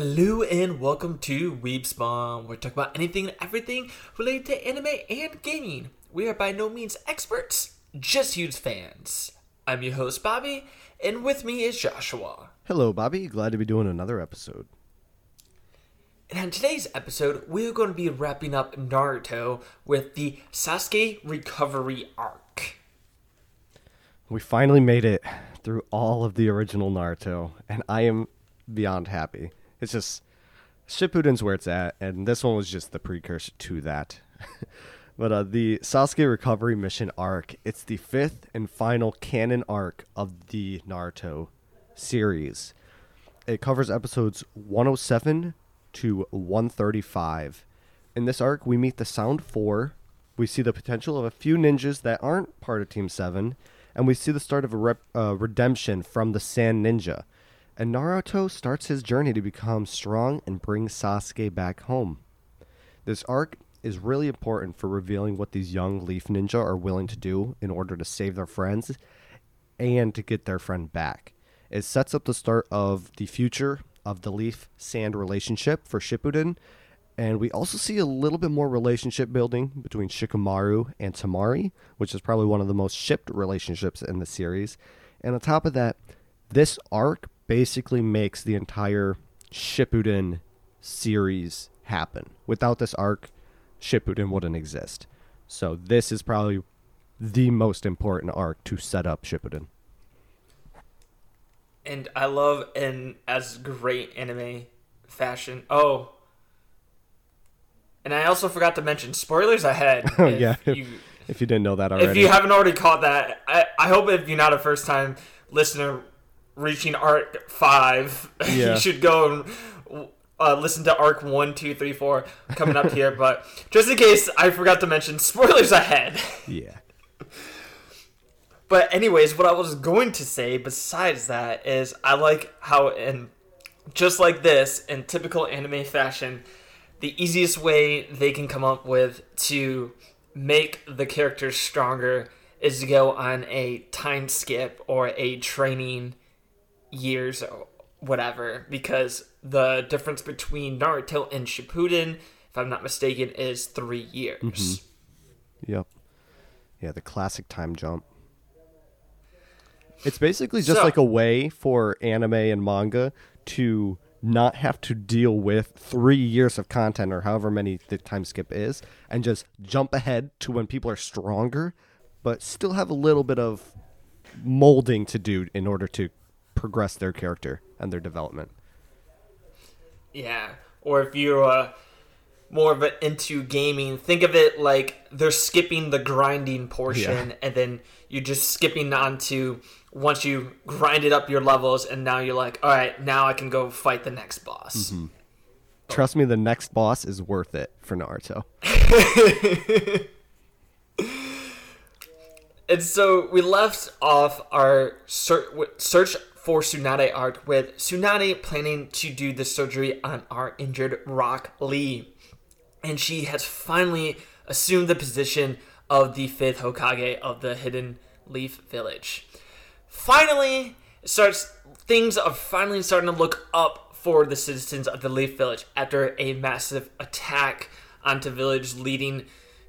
Hello and welcome to Weebspawn. We're talking about anything and everything related to anime and gaming. We are by no means experts, just huge fans. I'm your host Bobby, and with me is Joshua. Hello, Bobby. Glad to be doing another episode. And on today's episode, we're going to be wrapping up Naruto with the Sasuke recovery arc. We finally made it through all of the original Naruto, and I am beyond happy. It's just Shippuden's where it's at, and this one was just the precursor to that. but uh, the Sasuke recovery mission arc, it's the fifth and final canon arc of the Naruto series. It covers episodes 107 to 135. In this arc, we meet the Sound Four. We see the potential of a few ninjas that aren't part of Team Seven, and we see the start of a rep, uh, redemption from the Sand Ninja. And Naruto starts his journey to become strong and bring Sasuke back home. This arc is really important for revealing what these young Leaf Ninja are willing to do in order to save their friends and to get their friend back. It sets up the start of the future of the Leaf Sand relationship for Shippuden, and we also see a little bit more relationship building between Shikamaru and Temari, which is probably one of the most shipped relationships in the series. And on top of that, this arc basically makes the entire Shippuden series happen. Without this arc, Shippuden wouldn't exist. So this is probably the most important arc to set up Shippuden. And I love, and as great anime fashion. Oh, and I also forgot to mention spoilers ahead. Oh yeah, you, if you didn't know that already. If you haven't already caught that, I, I hope if you're not a first time listener reaching arc five, yeah. you should go and uh, listen to arc one, two, three, four coming up here. But just in case I forgot to mention, spoilers ahead. Yeah. But anyways, what I was going to say besides that is I like how in just like this in typical anime fashion, the easiest way they can come up with to make the characters stronger is to go on a time skip or a training years or whatever because the difference between Naruto and Shippuden, if I'm not mistaken, is 3 years. Mm-hmm. Yep. Yeah, the classic time jump. It's basically just so, like a way for anime and manga to not have to deal with three years of content or however many the time skip is and just jump ahead to when people are stronger, but still have a little bit of molding to do in order to progress their character and their development. Yeah. Or if you're uh, more of a, into gaming, think of it like they're skipping the grinding portion yeah. and then you're just skipping onto once you grinded up your levels and now you're like, all right, now I can go fight the next boss. Mm-hmm. Trust me, the next boss is worth it for Naruto. and so we left off our search for Tsunade art, with Tsunade planning to do the surgery on our injured Rock Lee. And she has finally assumed the position of the fifth Hokage of the Hidden Leaf Village finally starts things are finally starting to look up for the citizens of the Leaf Village after a massive attack onto village leading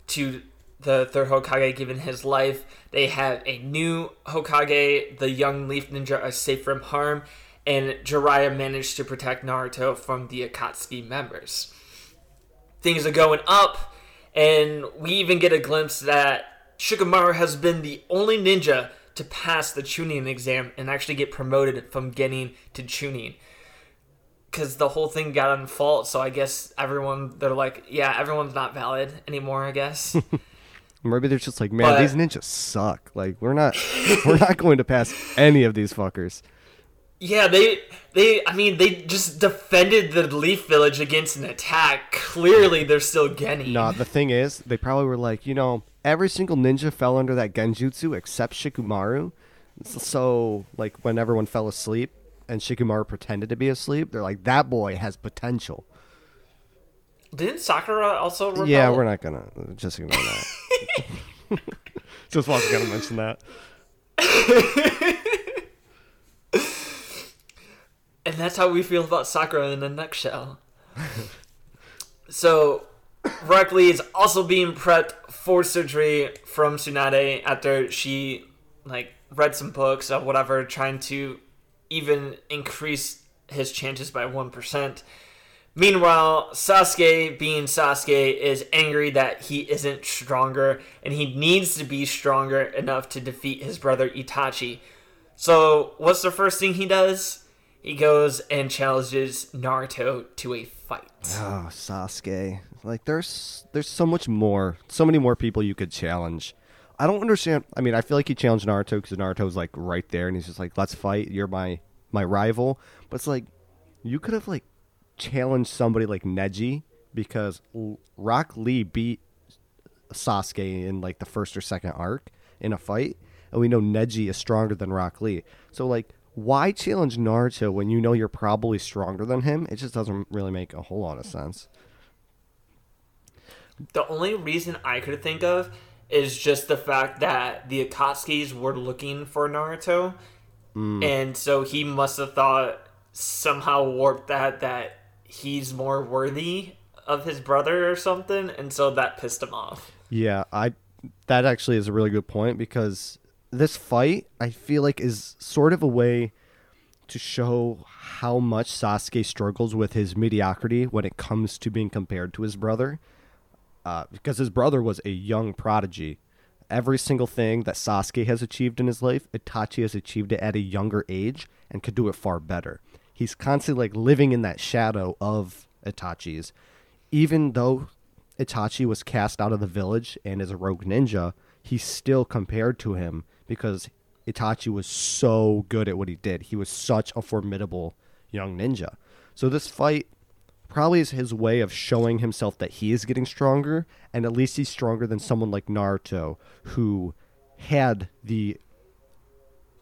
to the third Hokage giving his life. They have a new Hokage, the young Leaf Ninja are safe from harm, and Jiraiya managed to protect Naruto from the Akatsuki members. Things are going up, and we even get a glimpse that Shikamaru has been the only ninja to pass the Chunin exam and actually get promoted from Genin to Chunin. Because the whole thing got on fault, so I guess everyone, they're like, yeah, everyone's not valid anymore, I guess. Maybe they're just like, man, but, these ninjas suck. Like, we're not, we're not going to pass any of these fuckers. Yeah, they they I mean they just defended the Leaf Village against an attack. Clearly they're still Genin. No, the thing is, they probably were like, you know, every single ninja fell under that genjutsu except Shikamaru. So, like, when everyone fell asleep and Shikamaru pretended to be asleep, they're like, that boy has potential. Didn't Sakura also rebel? Yeah, we're not gonna just ignore that. just wasn't gonna mention that. And that's how we feel about Sakura in a nutshell. so, Rock Lee is also being prepped for surgery from Tsunade after she like read some books or whatever, trying to even increase his chances by one percent. Meanwhile, Sasuke, being Sasuke, is angry that he isn't stronger and he needs to be stronger enough to defeat his brother Itachi. So, what's the first thing he does? He goes and challenges Naruto to a fight. Oh, Sasuke. Like there's there's so much more, so many more people you could challenge. I don't understand. I mean, I feel like he challenged Naruto because Naruto's like right there, and he's just like, "Let's fight. You're my my rival." But it's like you could have like challenged somebody like Neji because Rock Lee beat Sasuke in like the first or second arc in a fight, and we know Neji is stronger than Rock Lee. So like, why challenge Naruto when you know you're probably stronger than him? It just doesn't really make a whole lot of sense. The only reason I could think of is just the fact that the Akatsuki's were looking for Naruto, mm. and so he must have thought somehow warped that that he's more worthy of his brother or something, and so that pissed him off. Yeah, I that actually is a really good point because this fight I feel like is sort of a way to show how much Sasuke struggles with his mediocrity when it comes to being compared to his brother. Uh, because his brother was a young prodigy. Every single thing that Sasuke has achieved in his life, Itachi has achieved it at a younger age and could do it far better. He's constantly like living in that shadow of Itachi's. Even though Itachi was cast out of the village and is a rogue ninja, he's still compared to him because Itachi was so good at what he did. He was such a formidable young ninja. So this fight probably is his way of showing himself that he is getting stronger and at least he's stronger than someone like Naruto who had the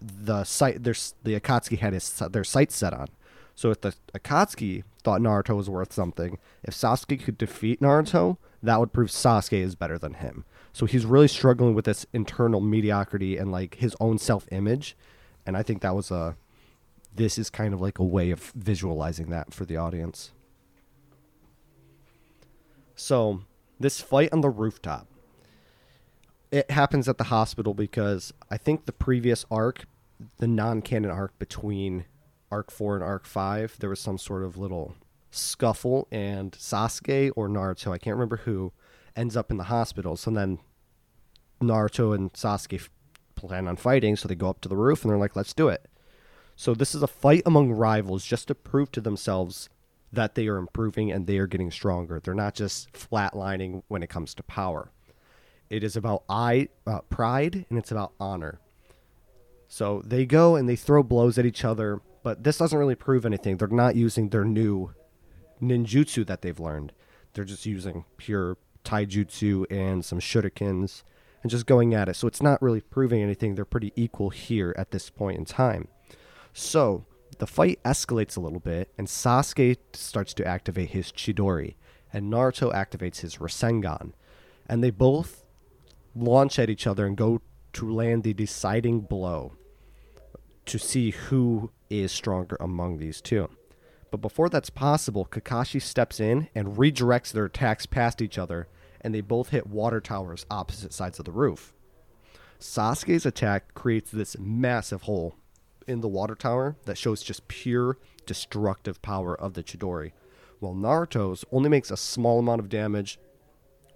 the sight their the Akatsuki had his their sights set on. So if the Akatsuki thought Naruto was worth something, if Sasuke could defeat Naruto, that would prove Sasuke is better than him. So he's really struggling with this internal mediocrity and like his own self-image, and I think that was a this is kind of like a way of visualizing that for the audience. So, this fight on the rooftop. It happens at the hospital because I think the previous arc, the non-canon arc between arc 4 and arc 5, there was some sort of little scuffle and Sasuke or Naruto, I can't remember who, ends up in the hospital. So then Naruto and Sasuke plan on fighting, so they go up to the roof and they're like, "Let's do it." So this is a fight among rivals just to prove to themselves that they are improving and they are getting stronger. They're not just flatlining when it comes to power. It is about I uh, pride and it's about honor. So they go and they throw blows at each other, but this doesn't really prove anything. They're not using their new ninjutsu that they've learned. They're just using pure taijutsu and some shurikens and just going at it. So it's not really proving anything. They're pretty equal here at this point in time. So the fight escalates a little bit, and Sasuke starts to activate his Chidori, and Naruto activates his Rasengan. And they both launch at each other and go to land the deciding blow to see who is stronger among these two. But before that's possible, Kakashi steps in and redirects their attacks past each other, and they both hit water towers opposite sides of the roof. Sasuke's attack creates this massive hole in the water tower that shows just pure destructive power of the Chidori, while Naruto's only makes a small amount of damage.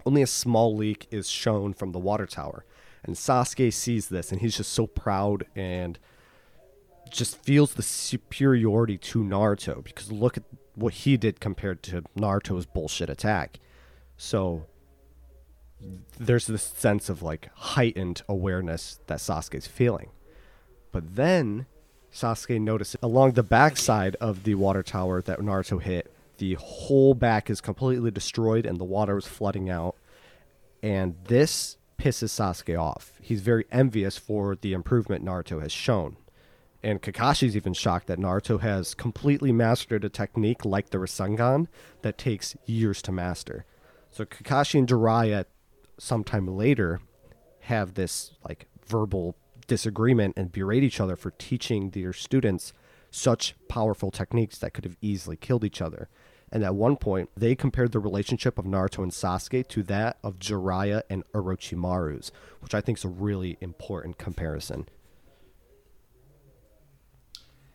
Only a small leak is shown from the water tower, and Sasuke sees this, and he's just so proud and just feels the superiority to Naruto because look at what he did compared to Naruto's bullshit attack. So there's this sense of like heightened awareness that Sasuke's feeling. But then Sasuke notices along the backside of the water tower that Naruto hit, the whole back is completely destroyed and the water is flooding out. And this pisses Sasuke off. He's very envious for the improvement Naruto has shown. And Kakashi's even shocked that Naruto has completely mastered a technique like the Rasengan that takes years to master. So Kakashi and Jiraiya sometime later have this like verbal disagreement and berate each other for teaching their students such powerful techniques that could have easily killed each other. And at one point, they compared the relationship of Naruto and Sasuke to that of Jiraiya and Orochimaru's, which I think is a really important comparison.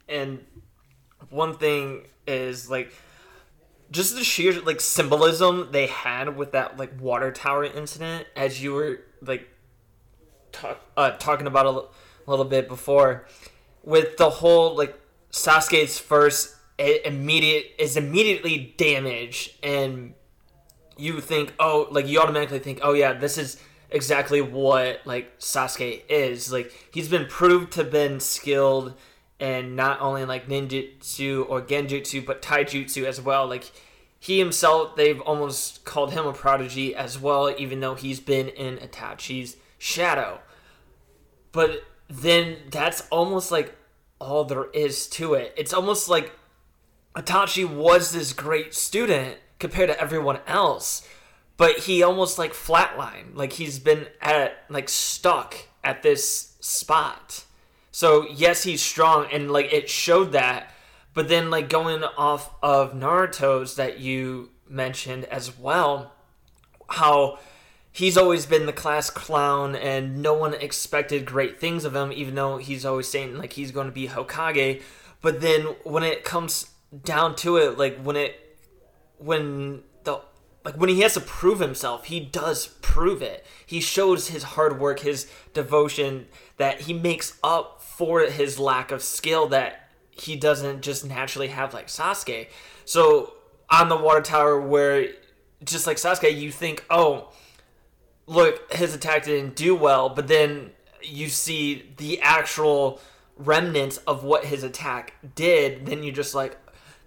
And one thing is like just the sheer like symbolism they had with that like water tower incident as you were like talk, uh, talking about a little bit before with the whole like Sasuke's first immediate is immediately damaged and you think oh like you automatically think oh yeah this is exactly what like Sasuke is. Like he's been proved to been skilled and not only like ninjutsu or genjutsu but taijutsu as well like he himself they've almost called him a prodigy as well even though he's been in Itachi's shadow but then that's almost like all there is to it it's almost like Itachi was this great student compared to everyone else, but he almost like flatlined. Like he's been at like stuck at this spot. So yes, he's strong and like it showed that, but then like going off of Naruto's that you mentioned as well, how he's always been the class clown and no one expected great things of him even though he's always saying like he's going to be Hokage, but then when it comes down to it like when it when the like when he has to prove himself, he does prove it. He shows his hard work, his devotion that he makes up for his lack of skill that he doesn't just naturally have like Sasuke. So on the water tower where just like Sasuke, you think, "Oh, look, his attack didn't do well," but then you see the actual remnants of what his attack did, then you're just like,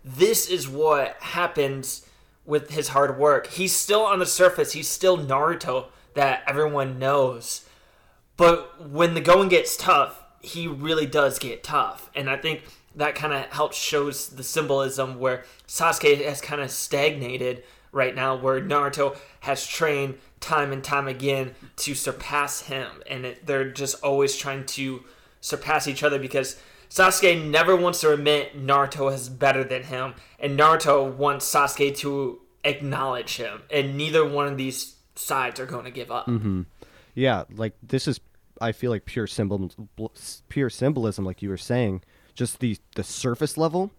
this is what happens with his hard work. He's still on the surface, he's still Naruto that everyone knows. But when the going gets tough, he really does get tough. And I think that kind of helps shows the symbolism where Sasuke has kind of stagnated right now where Naruto has trained time and time again to surpass him and it, they're just always trying to surpass each other because Sasuke never wants to admit Naruto is better than him, and Naruto wants Sasuke to acknowledge him, and neither one of these sides are going to give up. Mm-hmm. Yeah, like this is I feel like pure symbol pure symbolism like you were saying. Just the the surface level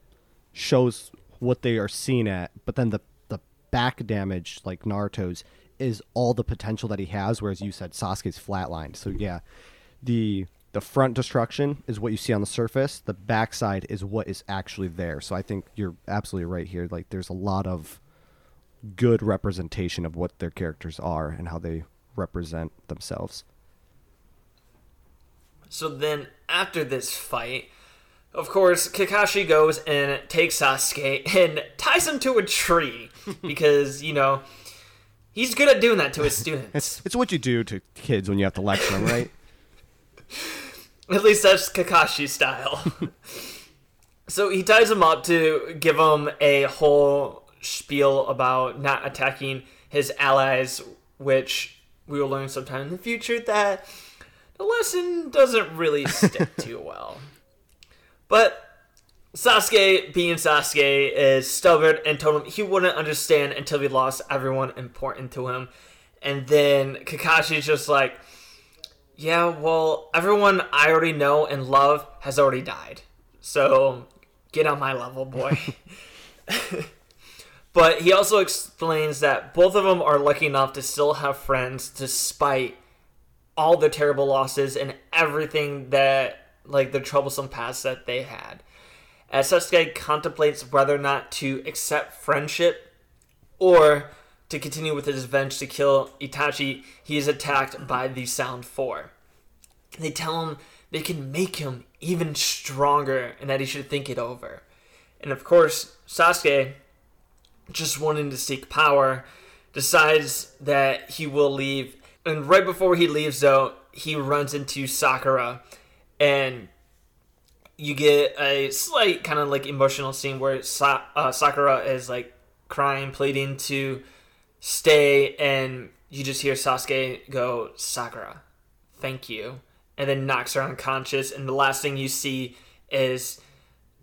shows what they are seen at, but then the the back damage like Naruto's is all the potential that he has whereas you said Sasuke's flatlined. So yeah, the the front destruction is what you see on the surface. The backside is what is actually there. So I think you're absolutely right here. Like there's a lot of good representation of what their characters are and how they represent themselves. So then, after this fight, of course, Kakashi goes and takes Sasuke and ties him to a tree because, you know, he's good at doing that to his students. It's it's what you do to kids when you have to lecture them, right? At least that's Kakashi style. so he ties him up to give him a whole spiel about not attacking his allies, which we will learn sometime in the future that the lesson doesn't really stick too well. But Sasuke, being Sasuke, is stubborn and told him he wouldn't understand until he lost everyone important to him. And then Kakashi's just like, yeah, well, everyone I already know and love has already died. So get on my level, boy. but he also explains that both of them are lucky enough to still have friends despite all the terrible losses and everything that, like, the troublesome past that they had. As Sasuke contemplates whether or not to accept friendship or to continue with his revenge to kill Itachi, he is attacked by the Sound Four. They tell him they can make him even stronger and that he should think it over. And of course, Sasuke, just wanting to seek power, decides that he will leave. And right before he leaves, though, he runs into Sakura, and you get a slight kind of like emotional scene where Sa- uh, Sakura is like crying, pleading to stay, and you just hear Sasuke go, Sakura, thank you, and then knocks her unconscious. And the last thing you see is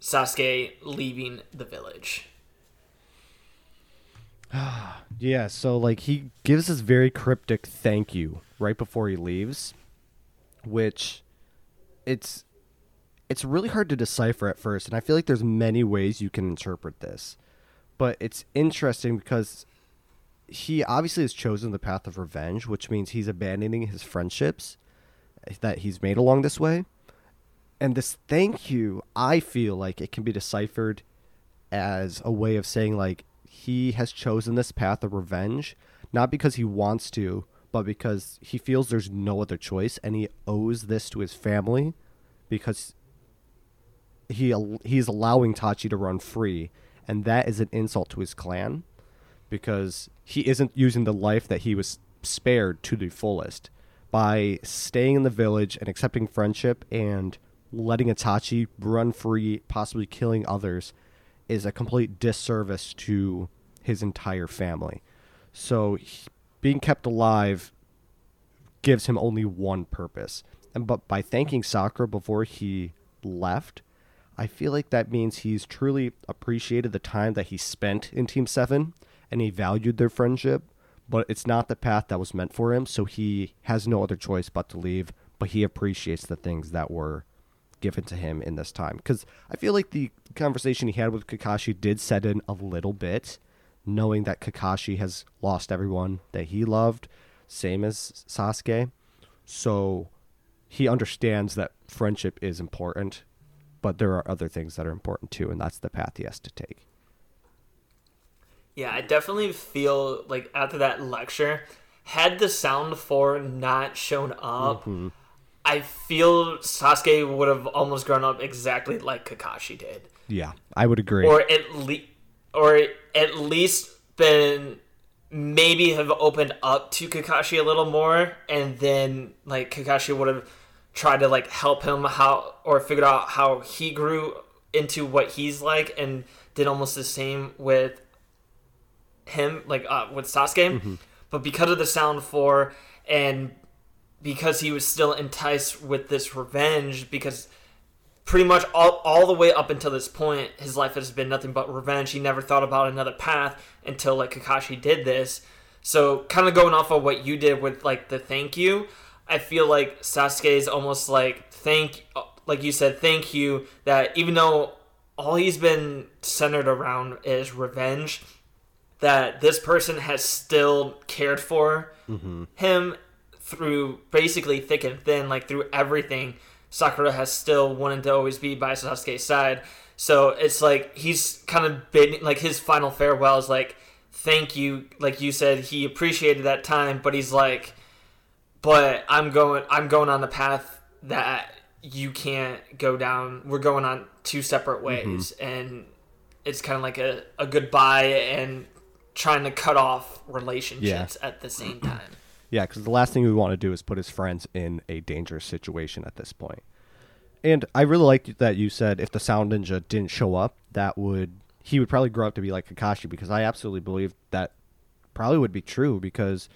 Sasuke leaving the village. Yeah, so like he gives this very cryptic thank you right before he leaves, which it's it's really hard to decipher at first, and I feel like there's many ways you can interpret this. But it's interesting because he obviously has chosen the path of revenge, which means he's abandoning his friendships that he's made along this way. And this thank you, I feel like it can be deciphered as a way of saying like he has chosen this path of revenge not because he wants to, but because he feels there's no other choice and he owes this to his family because he he's allowing Itachi to run free and that is an insult to his clan because he isn't using the life that he was spared to the fullest. By staying in the village and accepting friendship and letting Itachi run free, possibly killing others, is a complete disservice to his entire family. So he, being kept alive gives him only one purpose. And but by thanking Sakura before he left, I feel like that means he's truly appreciated the time that he spent in Team 7 and he valued their friendship, but it's not the path that was meant for him, so he has no other choice but to leave, but he appreciates the things that were given to him in this time cuz I feel like the conversation he had with Kakashi did set in a little bit knowing that Kakashi has lost everyone that he loved, same as Sasuke. So he understands that friendship is important but there are other things that are important too, and that's the path he has to take. Yeah, I definitely feel like after that lecture, had the sound four not shown up, mm-hmm. I feel Sasuke would have almost grown up exactly like Kakashi did. Yeah, I would agree. Or at least, or at least been maybe have opened up to Kakashi a little more, and then like Kakashi would have tried to like help him how or figure out how he grew into what he's like and did almost the same with him like uh, with Sasuke mm-hmm. but because of the sound 4 and because he was still enticed with this revenge because pretty much all, all the way up until this point his life has been nothing but revenge he never thought about another path until like Kakashi did this so kind of going off of what you did with like the thank you I feel like Sasuke is almost like thank, like you said, thank you that even though all he's been centered around is revenge, that this person has still cared for mm-hmm. him through basically thick and thin, like through everything. Sakura has still wanted to always be by Sasuke's side. So it's like he's kind of been like his final farewell is like, thank you. Like you said, he appreciated that time, but he's like, but I'm going I'm going on the path that you can't go down. We're going on two separate mm-hmm. ways mm-hmm. and it's kind of like a, a goodbye and trying to cut off relationships yeah. at the same time. Yeah, because the last thing we want to do is put his friends in a dangerous situation at this point. And I really like that you said if the Sound Ninja didn't show up, that would he would probably grow up to be like Kakashi because I absolutely believe that probably would be true because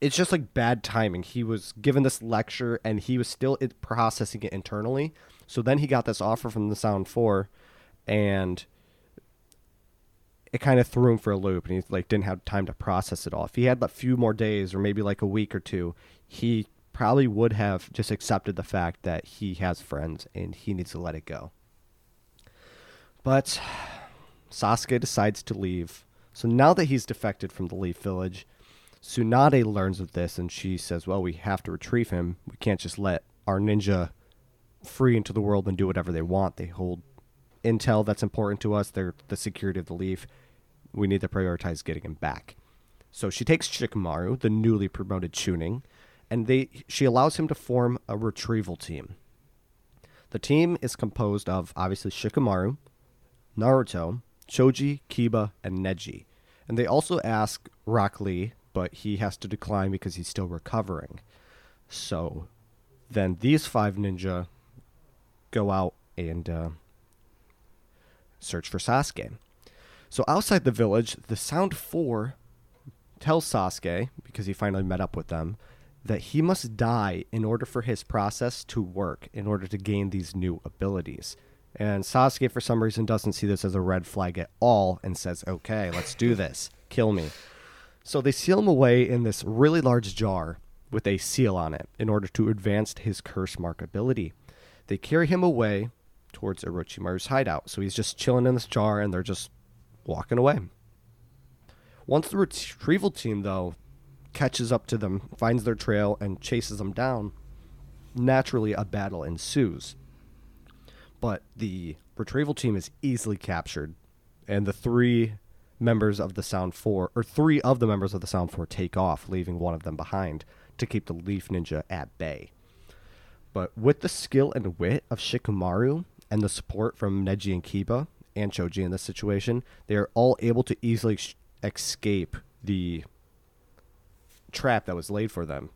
it's just like bad timing. He was given this lecture and he was still processing it internally. So then he got this offer from the Sound 4 and it kind of threw him for a loop and he like didn't have time to process it all. If he had a few more days or maybe like a week or two, he probably would have just accepted the fact that he has friends and he needs to let it go. But Sasuke decides to leave. So now that he's defected from the Leaf Village, Tsunade learns of this and she says, Well, we have to retrieve him. We can't just let our ninja free into the world and do whatever they want. They hold intel that's important to us. They're the security of the leaf. We need to prioritize getting him back. So she takes Shikamaru, the newly promoted Chunin, and they she allows him to form a retrieval team. The team is composed of obviously Shikamaru, Naruto, Choji, Kiba, and Neji. And they also ask ask Lee but he has to decline because he's still recovering. So then these five ninja go out and uh, search for Sasuke. So outside the village, the Sound Four tells Sasuke, because he finally met up with them, that he must die in order for his process to work, in order to gain these new abilities. And Sasuke, for some reason, doesn't see this as a red flag at all and says, okay, let's do this. Kill me. So they seal him away in this really large jar with a seal on it in order to advance his curse mark ability. They carry him away towards Orochimaru's hideout. So he's just chilling in this jar and they're just walking away. Once the retrieval team, though, catches up to them, finds their trail, and chases them down, naturally a battle ensues. But the retrieval team is easily captured, and the three members of the Sound Four, or three of the members of the Sound Four, take off, leaving one of them behind to keep the Leaf Ninja at bay. But with the skill and wit of Shikamaru and the support from Neji and Kiba and Choji in this situation, they are all able to easily sh- escape the trap that was laid for them.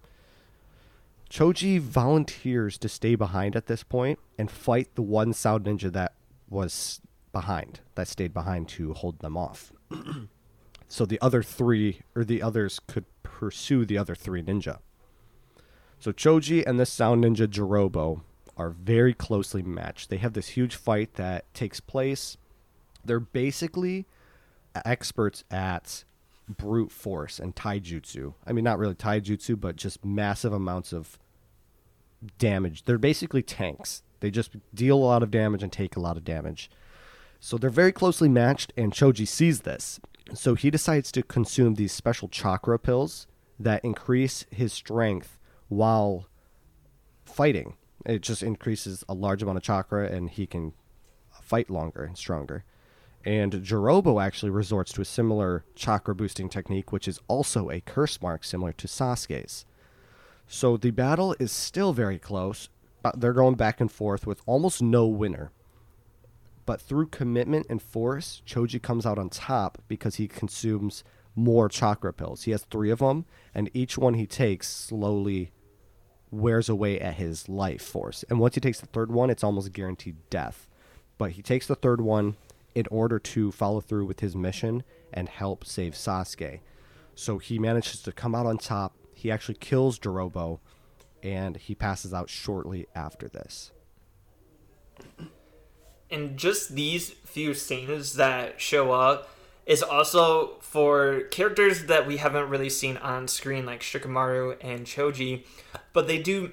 Choji volunteers to stay behind at this point and fight the one Sound Ninja that was behind, that stayed behind to hold them off. so the other three, or the others, could pursue the other three ninja. So Choji and the Sound Ninja Jirobo are very closely matched. They have this huge fight that takes place. They're basically experts at brute force and taijutsu. I mean, not really taijutsu, but just massive amounts of damage. They're basically tanks. They just deal a lot of damage and take a lot of damage. So they're very closely matched, and Choji sees this. So he decides to consume these special chakra pills that increase his strength while fighting. It just increases a large amount of chakra, and he can fight longer and stronger. And Jirobo actually resorts to a similar chakra boosting technique, which is also a curse mark similar to Sasuke's. So the battle is still very close. But they're going back and forth with almost no winner. But through commitment and force, Choji comes out on top because he consumes more chakra pills. He has three of them, and each one he takes slowly wears away at his life force. And once he takes the third one, it's almost guaranteed death. But he takes the third one in order to follow through with his mission and help save Sasuke. So he manages to come out on top. He actually kills Jirobo, and he passes out shortly after this. And just these few scenes that show up is also for characters that we haven't really seen on screen, like Shikamaru and Choji, but they do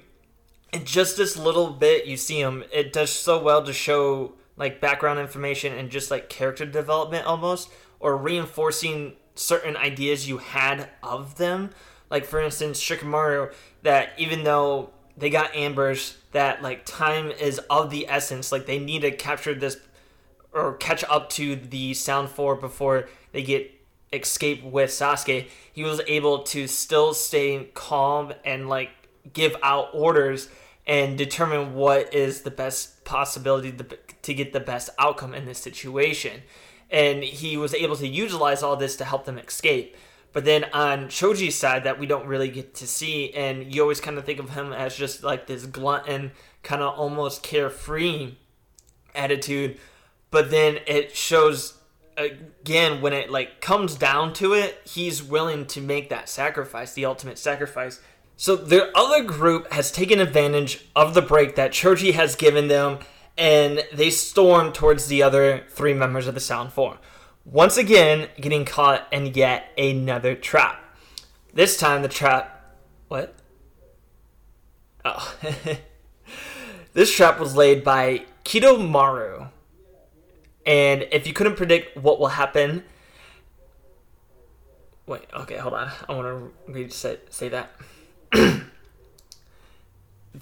in just this little bit you see them. It does so well to show like background information and just like character development almost, or reinforcing certain ideas you had of them. Like for instance, Shikamaru, that even though they got ambushed, that like time is of the essence. Like they need to capture this or catch up to the Sound Four before they get escape with Sasuke. He was able to still stay calm and like give out orders and determine what is the best possibility to, to get the best outcome in this situation. And he was able to utilize all this to help them escape. But then on Choji's side, that we don't really get to see, and you always kind of think of him as just like this glutton, kind of almost carefree attitude. But then it shows again when it like comes down to it, he's willing to make that sacrifice, the ultimate sacrifice. So the other group has taken advantage of the break that Choji has given them, and they storm towards the other three members of the Sound Four once again getting caught in yet another trap. This time the trap. What? Oh. this trap was laid by Kidomaru. And if you couldn't predict what will happen. Wait, okay, hold on. I want to say, say that.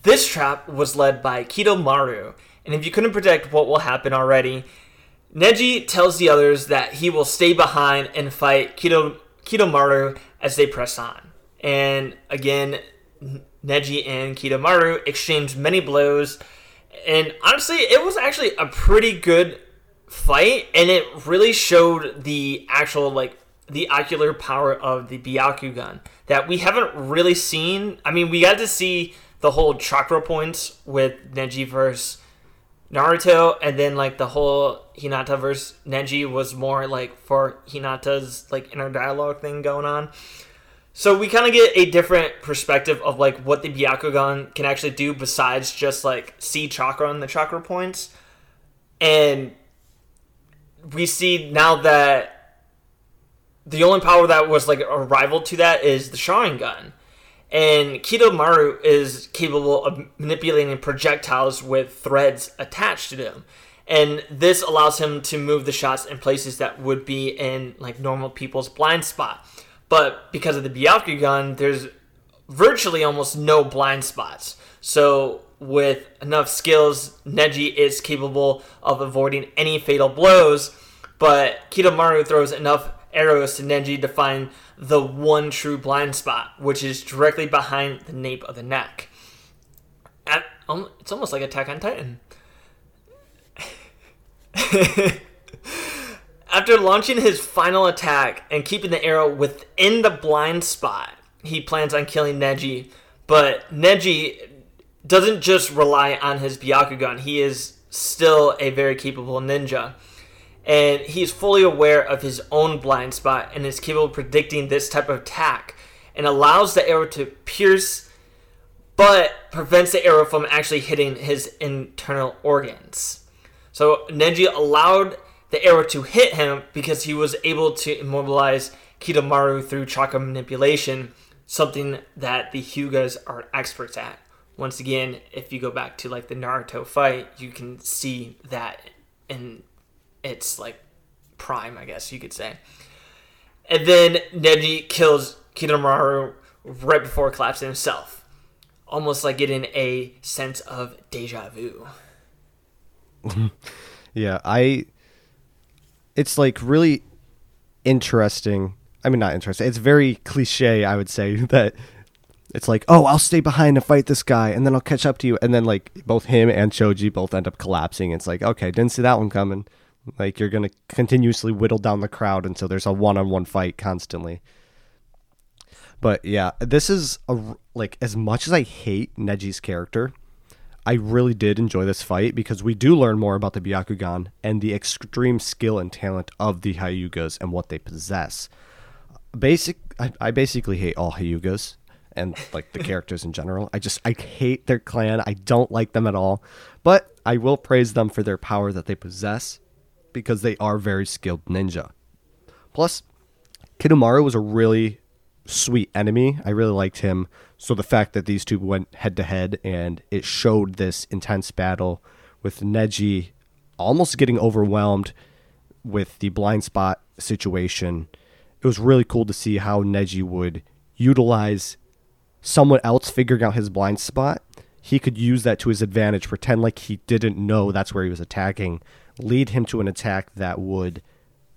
this trap was led by Kidomaru. And if you couldn't predict what will happen already, Neji tells the others that he will stay behind and fight Kido, Kidomaru as they press on. And again, Neji and Kidomaru exchange many blows. And honestly, it was actually a pretty good fight, and it really showed the actual, like, the ocular power of the Byakugan that we haven't really seen. I mean, we got to see the whole chakra points with Neji versus Naruto, and then like the whole Hinata versus Neji was more like for Hinata's like inner dialogue thing going on. So we kind of get a different perspective of like what the Byakugan can actually do besides just like see chakra and the chakra points. And we see now that the only power that was like a rival to that is the Sharingan. And Kidomaru is capable of manipulating projectiles with threads attached to them. And this allows him to move the shots in places that would be in like normal people's blind spot. But because of the Byakugan, there's virtually almost no blind spots. So with enough skills, Neji is capable of avoiding any fatal blows, but Kidomaru throws enough arrows to Neji to find the one true blind spot, which is directly behind the nape of the neck. At, um, it's almost like Attack on Titan. After launching his final attack and keeping the arrow within the blind spot, he plans on killing Neji. But Neji doesn't just rely on his Byakugan, he is still a very capable ninja. And he is fully aware of his own blind spot and is capable of predicting this type of attack and allows the arrow to pierce, but prevents the arrow from actually hitting his internal organs. So Neji allowed the arrow to hit him because he was able to immobilize Kidomaru through chakra manipulation, something that the Hyugas are experts at. Once again, if you go back to like the Naruto fight, you can see that in its like prime, I guess you could say. And then Neji kills Kidomaru right before collapsing himself. Almost like getting a sense of deja vu. yeah, I it's like really interesting. I mean, not interesting. It's very cliche, I would say, that it's like, oh, I'll stay behind and fight this guy, and then I'll catch up to you. And then, like, both him and Choji both end up collapsing. It's like, okay, didn't see that one coming. Like, you're to continuously whittle down the crowd until there's a one on one fight constantly. But yeah, this is a, like, as much as I hate Neji's character, I really did enjoy this fight because we do learn more about the Byakugan and the extreme skill and talent of the Hyugas and what they possess. Basic, I, I basically hate all Hyugas and like the characters in general. I just I hate their clan. I don't like them at all. But I will praise them for their power that they possess because they are very skilled ninja. Plus, Kidomaru was a really sweet enemy. I really liked him. So the fact that these two went head to head and it showed this intense battle with Neji almost getting overwhelmed with the blind spot situation, it was really cool to see how Neji would utilize someone else figuring out his blind spot. He could use that to his advantage, pretend like he didn't know that's where he was attacking, lead him to an attack that would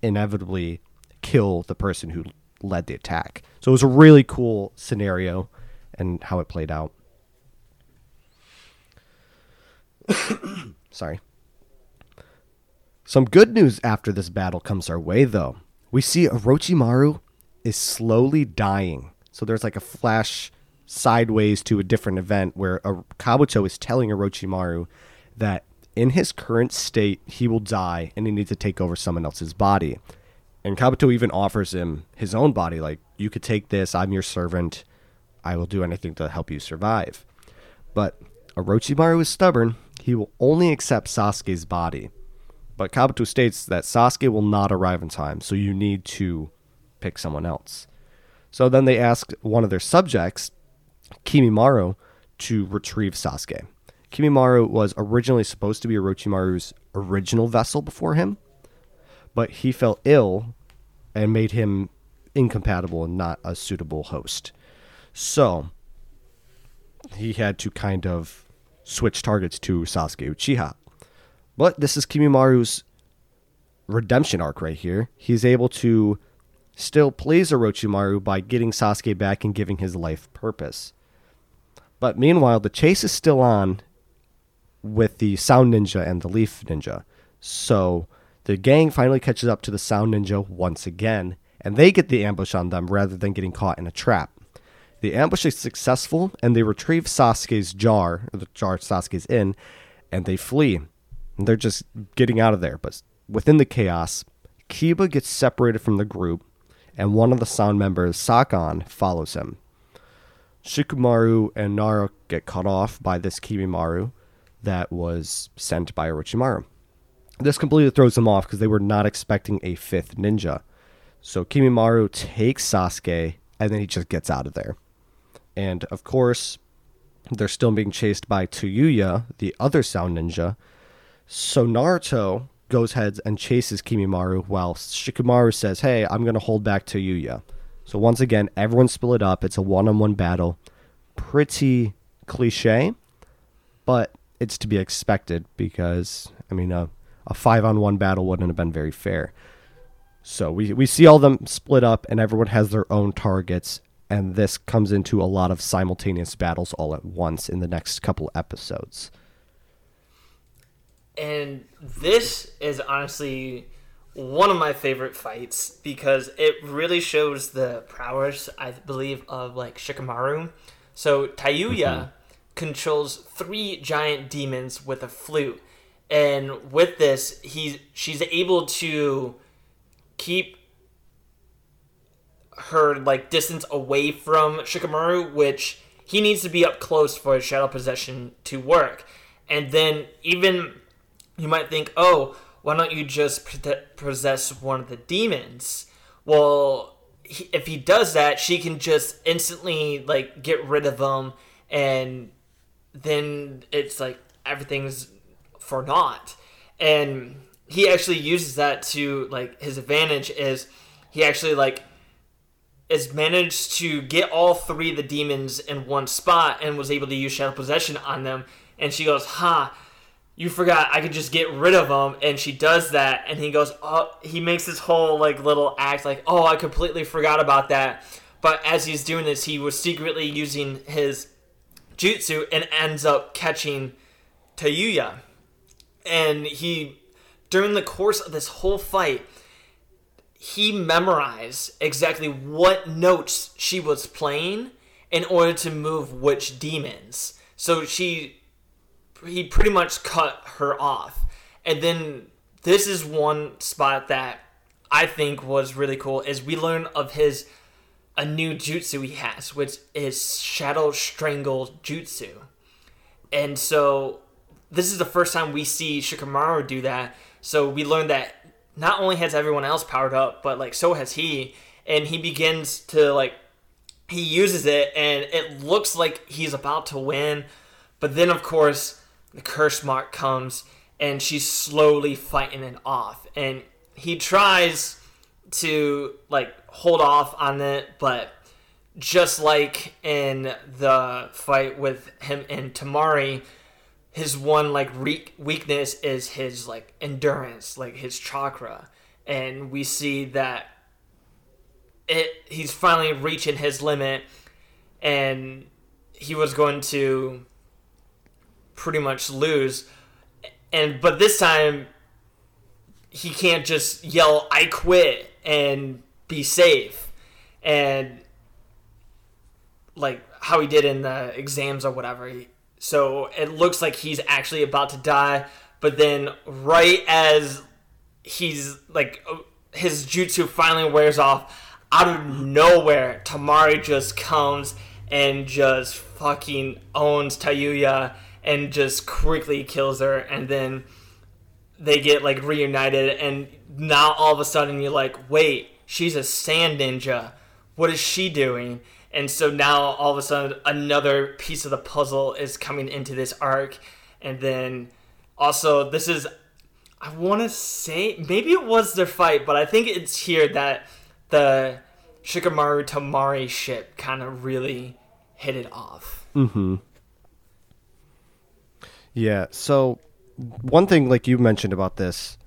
inevitably kill the person who led the attack. So it was a really cool scenario and how it played out. Sorry. Some good news after this battle comes our way, though. We see Orochimaru is slowly dying. So there's like a flash sideways to a different event where Kabuto is telling Orochimaru that in his current state, he will die and he needs to take over someone else's body. And Kabuto even offers him his own body, like, you could take this, I'm your servant, I will do anything to help you survive. But Orochimaru is stubborn. He will only accept Sasuke's body. But Kabuto states that Sasuke will not arrive in time, so you need to pick someone else. So then they ask one of their subjects, Kimimaro, to retrieve Sasuke. Kimimaro was originally supposed to be Orochimaru's original vessel before him, but he fell ill and made him incompatible and not a suitable host. So he had to kind of switch targets to Sasuke Uchiha. But this is Kimimaru's redemption arc right here. He's able to still please Orochimaru by getting Sasuke back and giving his life purpose. But meanwhile, the chase is still on with the Sound Ninja and the Leaf Ninja. So the gang finally catches up to the Sound Ninja once again, and they get the ambush on them rather than getting caught in a trap. The ambush is successful, and they retrieve Sasuke's jar, the jar Sasuke's in, and they flee. And they're just getting out of there. But within the chaos, Kiba gets separated from the group, and one of the sound members, Sakon, follows him. Shikamaru and Nara get cut off by this Kimimaro that was sent by Orochimaru. This completely throws them off because they were not expecting a fifth ninja. So Kimimaru takes Sasuke and then he just gets out of there. And of course, they're still being chased by Tayuya, the other sound ninja. So Naruto goes ahead and chases Kimimaru while Shikamaru says, Hey, I'm going to hold back Tayuya. So once again, everyone split up. It's a one on one battle. Pretty cliche, but it's to be expected because, I mean, a, a five on one battle wouldn't have been very fair. So we, we see all them split up and everyone has their own targets. And this comes into a lot of simultaneous battles all at once in the next couple episodes. And this is honestly one of my favorite fights because it really shows the prowess, I believe, of like Shikamaru. So Tayuya mm-hmm. controls three giant demons with a flute, and with this, he's she's able to keep her like distance away from Shikamaru, which he needs to be up close for his shadow possession to work. And then even you might think, oh, why don't you just possess one of the demons? Well, he, if he does that, she can just instantly like get rid of them, and then it's like everything's for naught. And he actually uses that to like his advantage is he actually like is managed to get all three of the demons in one spot and was able to use shadow possession on them. And she goes, "Ha." You forgot I could just get rid of him, and she does that, and he goes, oh, he makes this whole like little act, like, oh, I completely forgot about that. But as he's doing this, he was secretly using his jutsu and ends up catching Tayuya, and he, during the course of this whole fight, he memorized exactly what notes she was playing in order to move which demons. So she he pretty much cut her off. And then this is one spot that I think was really cool is we learn of his a new jutsu he has, which is Shadow Strangle Jutsu. And so this is the first time we see Shikamaru do that. So we learn that not only has everyone else powered up, but like so has he. And he begins to like he uses it and it looks like he's about to win. But then of course the curse mark comes and she's slowly fighting it off. And he tries to like hold off on it but just like in the fight with him and Temari, his one like re- weakness is his like endurance like his chakra. And we see that it he's finally reaching his limit and he was going to pretty much lose. And but this time he can't just yell I quit and be safe and like how he did in the exams or whatever. So it looks like he's actually about to die, but then right as he's like uh, his jutsu finally wears off, out of nowhere, Temari just comes and just fucking owns Tayuya and just quickly kills her and then they get like reunited and now all of a sudden you're like wait she's a sand ninja. What is she doing? And so now all of a sudden another piece of the puzzle is coming into this arc and then also this is i want to say maybe it was their fight but i think it's here that the shikamaru temari ship kind of really hit it off. Mm-hmm yeah. So one thing, like you mentioned about this,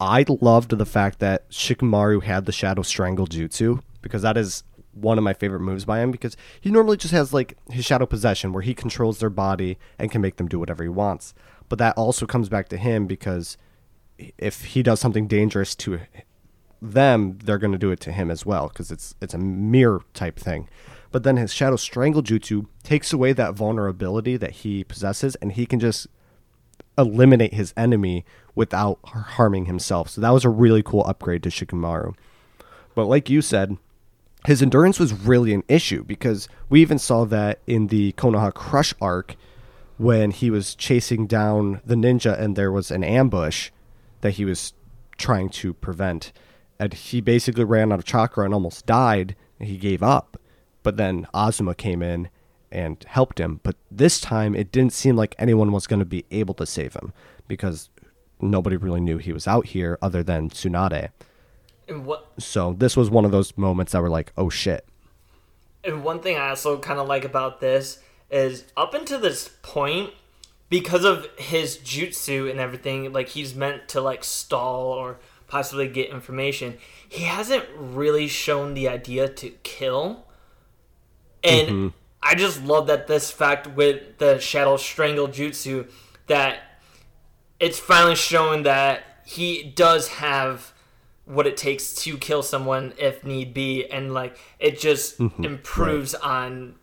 I loved the fact that Shikamaru had the Shadow Strangle Jutsu because that is one of my favorite moves by him because he normally just has like his Shadow Possession where he controls their body and can make them do whatever he wants. But that also comes back to him because if he does something dangerous to them, they're going to do it to him as well because it's it's a mirror type thing. But then his Shadow Strangle Jutsu takes away that vulnerability that he possesses, and he can just eliminate his enemy without harming himself. So that was a really cool upgrade to Shikamaru. But like you said, his endurance was really an issue because we even saw that in the Konoha Crush arc when he was chasing down the ninja and there was an ambush. that he was trying to prevent. And he basically ran out of chakra and almost died, and he gave up. But then Asuma came in and helped him. But this time, it didn't seem like anyone was going to be able to save him because nobody really knew he was out here other than Tsunade. And what So this was one of those moments that were like, oh shit. And one thing I also kind of like about this is up until this point, because of his jutsu and everything, like he's meant to like stall or possibly get information. He hasn't really shown the idea to kill. And mm-hmm. I just love that this fact with the Shadow Strangle Jutsu that it's finally shown that he does have what it takes to kill someone if need be. And like it just mm-hmm. improves on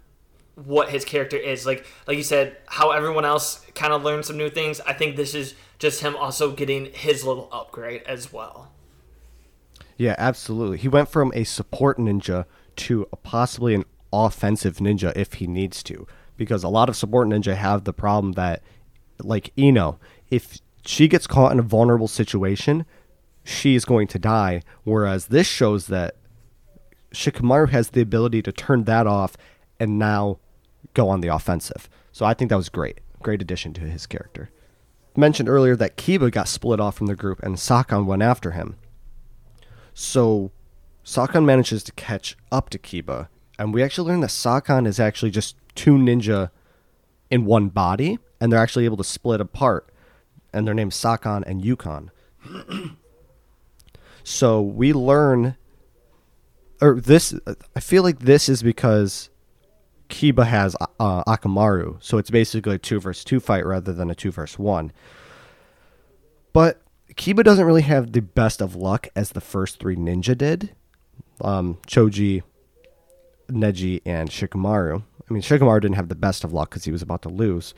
what his character is. Like like you said how everyone else kind of learned some new things. I think this is just him also getting his little upgrade as well. Yeah, absolutely. He went from a support ninja to a possibly an offensive ninja if he needs to. Because a lot of support ninja have the problem that, like Ino, if she gets caught in a vulnerable situation, she is going to die. Whereas this shows that Shikamaru has the ability to turn that off and now go on the offensive. So I think that was great. Great addition to his character. Mentioned earlier that Kiba got split off from the group and Sakon went after him. So Sakon manages to catch up to Kiba, and we actually learn that Sakon is actually just two ninja in one body, and they're actually able to split apart, and their names Sakon and Ukon. so we learn, or this, I feel like this is because Kiba has uh, Akamaru, so it's basically a two versus two fight rather than a two versus one. But Kiba doesn't really have the best of luck as the first three ninja did. Um, Choji, Neji, and Shikamaru. I mean, Shikamaru didn't have the best of luck because he was about to lose,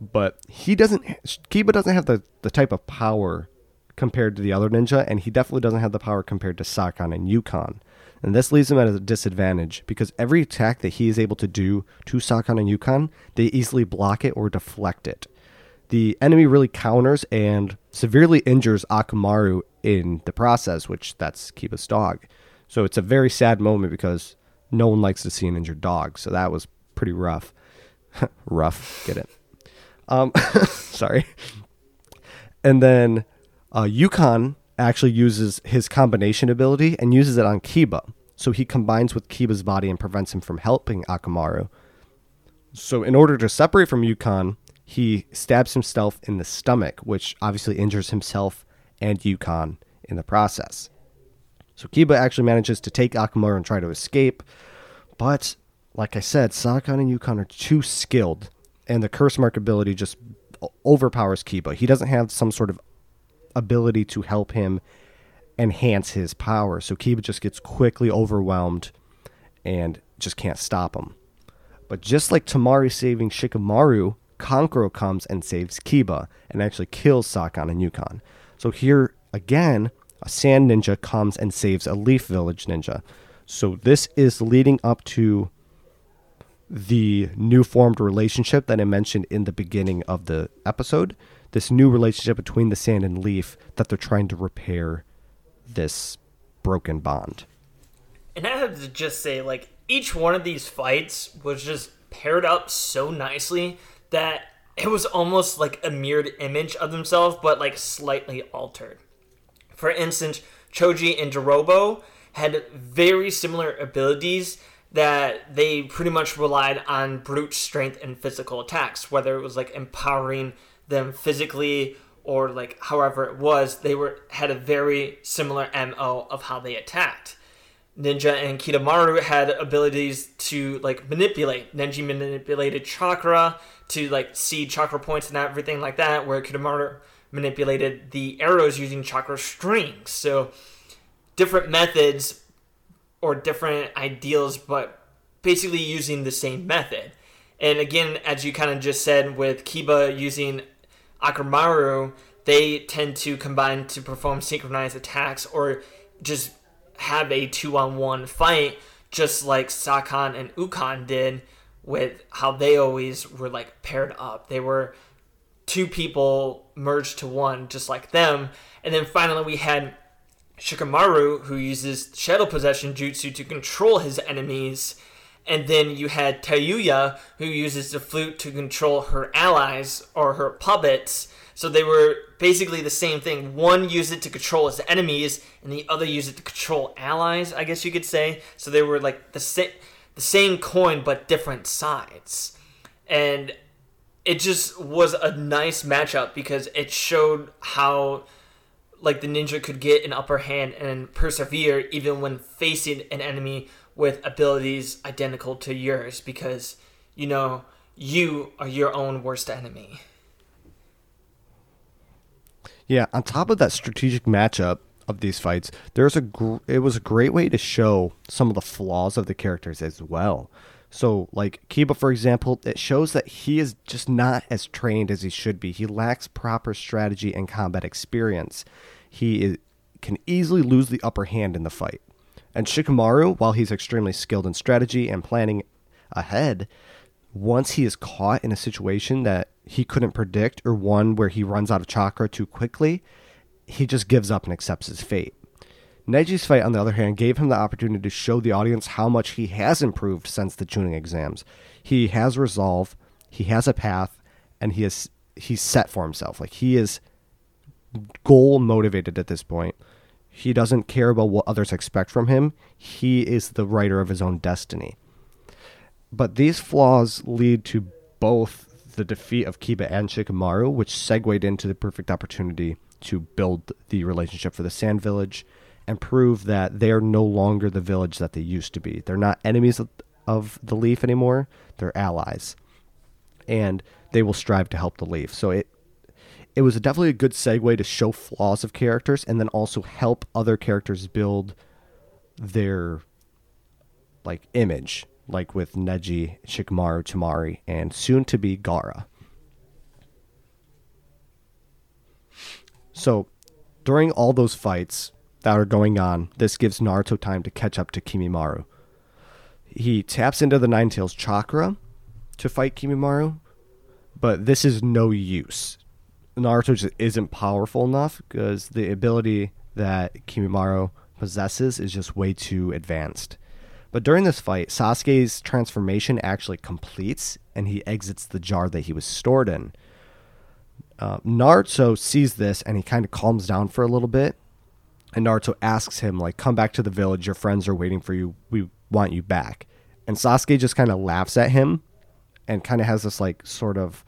but he doesn't. Kiba doesn't have the, the type of power compared to the other ninja, and he definitely doesn't have the power compared to Sakon and Ukon. And this leaves him at a disadvantage because every attack that he is able to do to Sakon and Ukon, they easily block it or deflect it. The enemy really counters and severely injures Akamaru in the process, which that's Kiba's dog. So it's a very sad moment because no one likes to see an injured dog. So that was pretty rough. rough, get it? Um, sorry. And then uh, Ukon actually uses his combination ability and uses it on Kiba. So he combines with Kiba's body and prevents him from helping Akamaru. So in order to separate from Ukon, he stabs himself in the stomach, which obviously injures himself and Ukon in the process. So Kiba actually manages to take Akamaru and try to escape, but like I said, Sakon and Ukon are too skilled, and the curse mark ability just overpowers Kiba. He doesn't have some sort of ability to help him enhance his power, so Kiba just gets quickly overwhelmed and just can't stop him. But just like Temari saving Shikamaru, Kankuro comes and saves Kiba and actually kills Sakon and Yukon. So here again, a sand ninja comes and saves a leaf village ninja. So this is leading up to the new formed relationship that I mentioned in the beginning of the episode. This new relationship between the sand and leaf that they're trying to repair this broken bond. And I have to just say, like, each one of these fights was just paired up so nicely that it was almost like a mirrored image of themselves, but like slightly altered. For instance, Choji and Jirobo had very similar abilities that they pretty much relied on brute strength and physical attacks, whether it was like empowering them physically or like however it was, they were had a very similar MO of how they attacked. Ninja and Kidomaru had abilities to like manipulate. Neji manipulated chakra to like see chakra points and everything like that, where Kidomaru manipulated the arrows using chakra strings. So different methods or different ideals, but basically using the same method. And again, as you kind of just said, with Kiba using Akamaru, they tend to combine to perform synchronized attacks or just have a two on one fight, just like Sakon and Ukon did with how they always were like paired up. They were two people merged to one, just like them. And then finally, we had Shikamaru, who uses Shadow Possession Jutsu to control his enemies. And then you had Tayuya, who uses the flute to control her allies or her puppets. So they were basically the same thing. One used it to control his enemies, and the other used it to control allies. I guess you could say. So they were like the same, the same coin but different sides. And it just was a nice matchup because it showed how like the ninja could get an upper hand and persevere even when facing an enemy with abilities identical to yours because you know you are your own worst enemy. Yeah, on top of that strategic matchup of these fights, there's a gr- it was a great way to show some of the flaws of the characters as well. So, like Kiba, for example, it shows that he is just not as trained as he should be. He lacks proper strategy and combat experience. He is, can easily lose the upper hand in the fight. And Shikamaru, while he's extremely skilled in strategy and planning ahead, once he is caught in a situation that he couldn't predict or one where he runs out of chakra too quickly, he just gives up and accepts his fate. Neji's fight, on the other hand, gave him the opportunity to show the audience how much he has improved since the Chunin exams. He has resolve, he has a path, and he is he's set for himself. Like he is goal motivated at this point. He doesn't care about what others expect from him. He is the writer of his own destiny. But these flaws lead to both the defeat of Kiba and Shikamaru, which segued into the perfect opportunity to build the relationship for the Sand Village and prove that they are no longer the village that they used to be. They're not enemies of, the Leaf anymore, they're allies. And they will strive to help the Leaf. So it it was definitely a good segue to show flaws of characters and then also help other characters build their like image, like with Neji, Shikamaru, Temari, and soon to be Gaara. So, during all those fights, that are going on, this gives Naruto time to catch up to Kimimaro. He taps into the Nine Tails chakra to fight Kimimaro, but this is no use. Naruto just isn't powerful enough because the ability that Kimimaro possesses is just way too advanced. But during this fight, Sasuke's transformation actually completes and he exits the jar that he was stored in. Uh, Naruto sees this and he kind of calms down for a little bit and Naruto asks him, like, come back to the village. Your friends are waiting for you. We want you back. And Sasuke just kind of laughs at him and kind of has this, like, sort of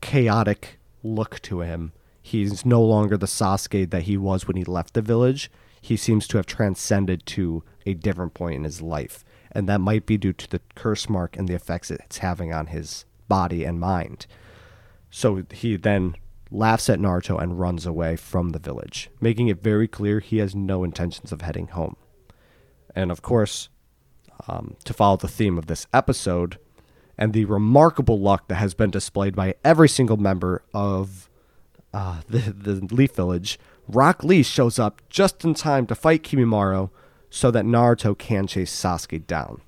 chaotic look to him. He's no longer the Sasuke that he was when he left the village. He seems to have transcended to a different point in his life. And that might be due to the curse mark and the effects it's having on his body and mind. So he then laughs at Naruto, and runs away from the village, making it very clear he has no intentions of heading home. And of course, um, to follow the theme of this episode, and the remarkable luck that has been displayed by every single member of uh, the, the Leaf Village, Rock Lee shows up just in time to fight Kimimaro so that Naruto can chase Sasuke down.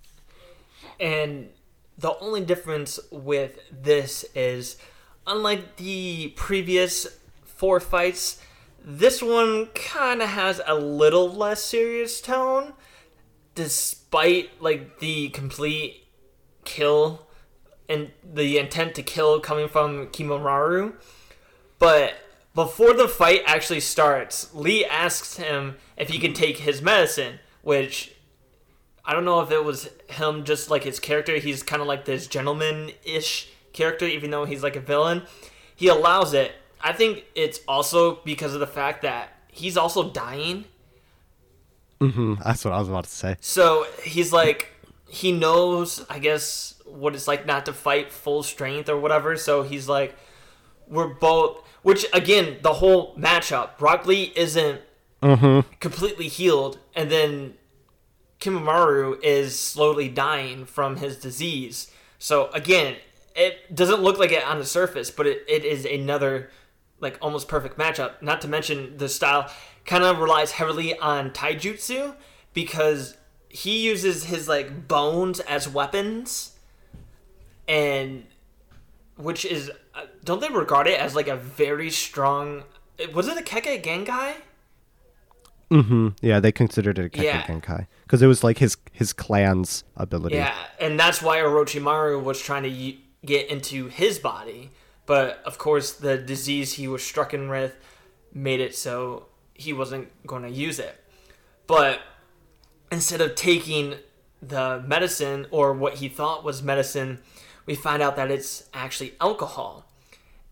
And the only difference with this is unlike the previous four fights, this one kind of has a little less serious tone, despite like the complete kill and the intent to kill coming from Kimimaro. But before the fight actually starts, Lee asks him if he can take his medicine, which I don't know if it was him just like his character. He's kind of like this gentleman ish character, even though he's like a villain. He allows it. I think it's also because of the fact that he's also dying. Mm-hmm. That's what I was about to say. So he's like, he knows, I guess, what it's like not to fight full strength or whatever. So he's like, we're both. Which again, the whole matchup, Rock Lee isn't mm-hmm. completely healed, and then Kimimaro is slowly dying from his disease. So again, it doesn't look like it on the surface, but it, it is another like almost perfect matchup. Not to mention the style kind of relies heavily on taijutsu because he uses his like bones as weapons and which is uh, don't they regard it as like a very strong? Was it a Kekkei Genkai? Mm-hmm. Yeah, they considered it a Kekkei Yeah. Genkai because it was like his his clan's ability. Yeah, and that's why Orochimaru was trying to get into his body, but of course the disease he was stricken with made it so he wasn't going to use it. But instead of taking the medicine or what he thought was medicine, we find out that it's actually alcohol.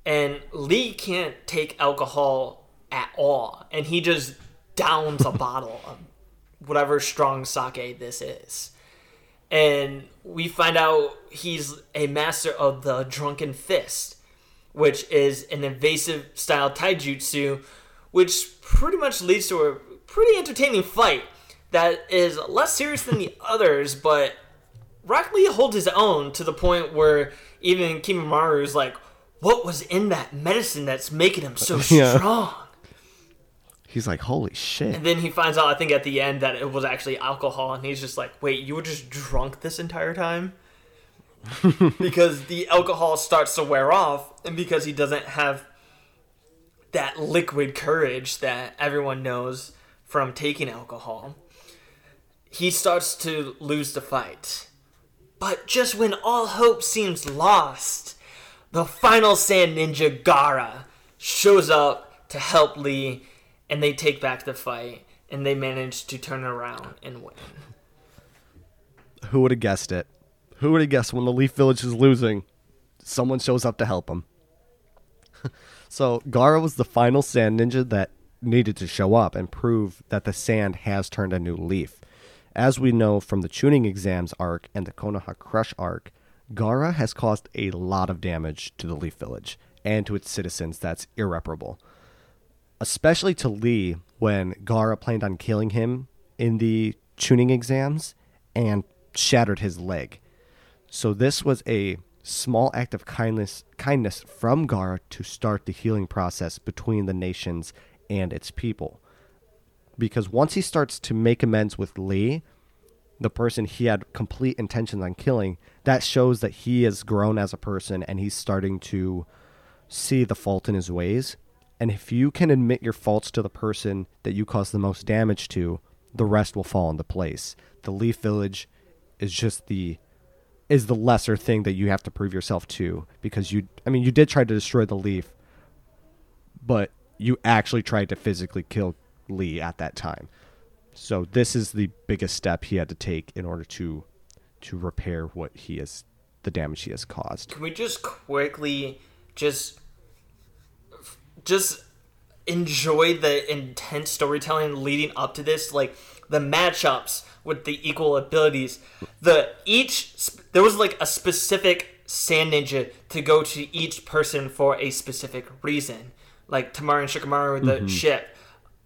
And Lee can't take alcohol at all, and he just downs a bottle of whatever strong sake this is and we find out he's a master of the drunken fist which is an invasive style taijutsu which pretty much leads to a pretty entertaining fight that is less serious than the others but Rock Lee holds his own to the point where even Kimimaro is like what was in that medicine that's making him so Yeah. strong He's like, holy shit. and then he finds out, I think, at the end that it was actually alcohol, and he's just like, "Wait, you were just drunk this entire time?" because the alcohol starts to wear off, and because he doesn't have that liquid courage that everyone knows from taking alcohol, he starts to lose the fight. But just when all hope seems lost, the final Sand Ninja Gaara shows up to help Lee, and they take back the fight, and they manage to turn around and win. Who would have guessed it? Who would have guessed when the Leaf Village is losing, someone shows up to help them? so Gaara was the final sand ninja that needed to show up and prove that the sand has turned a new leaf. As we know from the Chunin exams arc and the Konoha Crush arc, Gaara has caused a lot of damage to the Leaf Village and to its citizens that's irreparable. Especially to Lee when Gaara planned on killing him in the Chunin exams and shattered his leg. So this was a small act of kindness kindness from Gaara to start the healing process between the nations and its people. Because once he starts to make amends with Lee, the person he had complete intentions on killing, that shows that he has grown as a person and he's starting to see the fault in his ways. And if you can admit your faults to the person that you caused the most damage to, the rest will fall into place. The Leaf Village is just the is the lesser thing that you have to prove yourself to because you I mean you did try to destroy the leaf but you actually tried to physically kill Lee at that time. So this is the biggest step he had to take in order to to repair what he has the damage he has caused. Can we just quickly just just enjoy the intense storytelling leading up to this like the matchups with the equal abilities the each there was like a specific sand ninja to go to each person for a specific reason like Tamaru and Shikamaru with the ship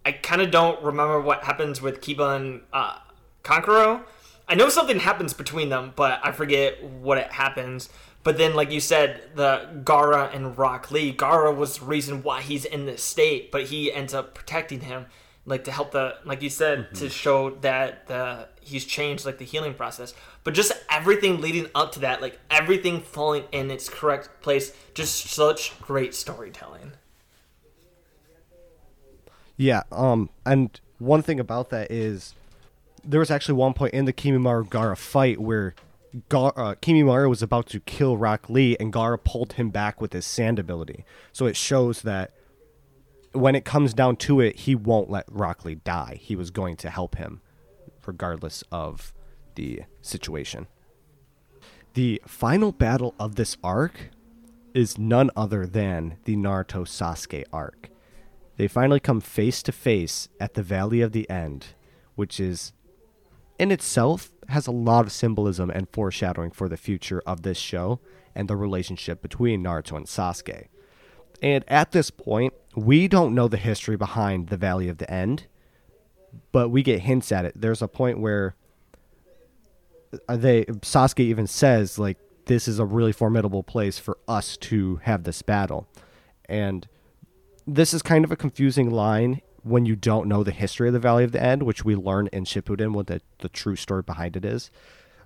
I kind of don't remember what happens with Kiba and uh, Kankuro. I know something happens between them, but I forget what it happens. But then, like you said, the Gaara and Rock Lee, Gaara was the reason why he's in this state, but he ends up protecting him, like to help the, like you said, to show that the he's changed, like the healing process. But just everything leading up to that, like everything falling in its correct place, just such great storytelling. Yeah, um and one thing about that is there was actually one point in the Kimimaro Gaara fight where Gar- uh, Kimimaro was about to kill Rock Lee and Gaara pulled him back with his sand ability. So it shows that when it comes down to it, he won't let Rock Lee die. He was going to help him regardless of the situation. The final battle of this arc is none other than the Naruto Sasuke arc. They finally come face to face at the Valley of the End, which is in itself has a lot of symbolism and foreshadowing for the future of this show and the relationship between Naruto and Sasuke. And at this point, we don't know the history behind the Valley of the End, but we get hints at it. There's a point where uh, they Sasuke even says like this is a really formidable place for us to have this battle. And this is kind of a confusing line when you don't know the history of the Valley of the End, which we learn in Shippuden what the, the true story behind it is.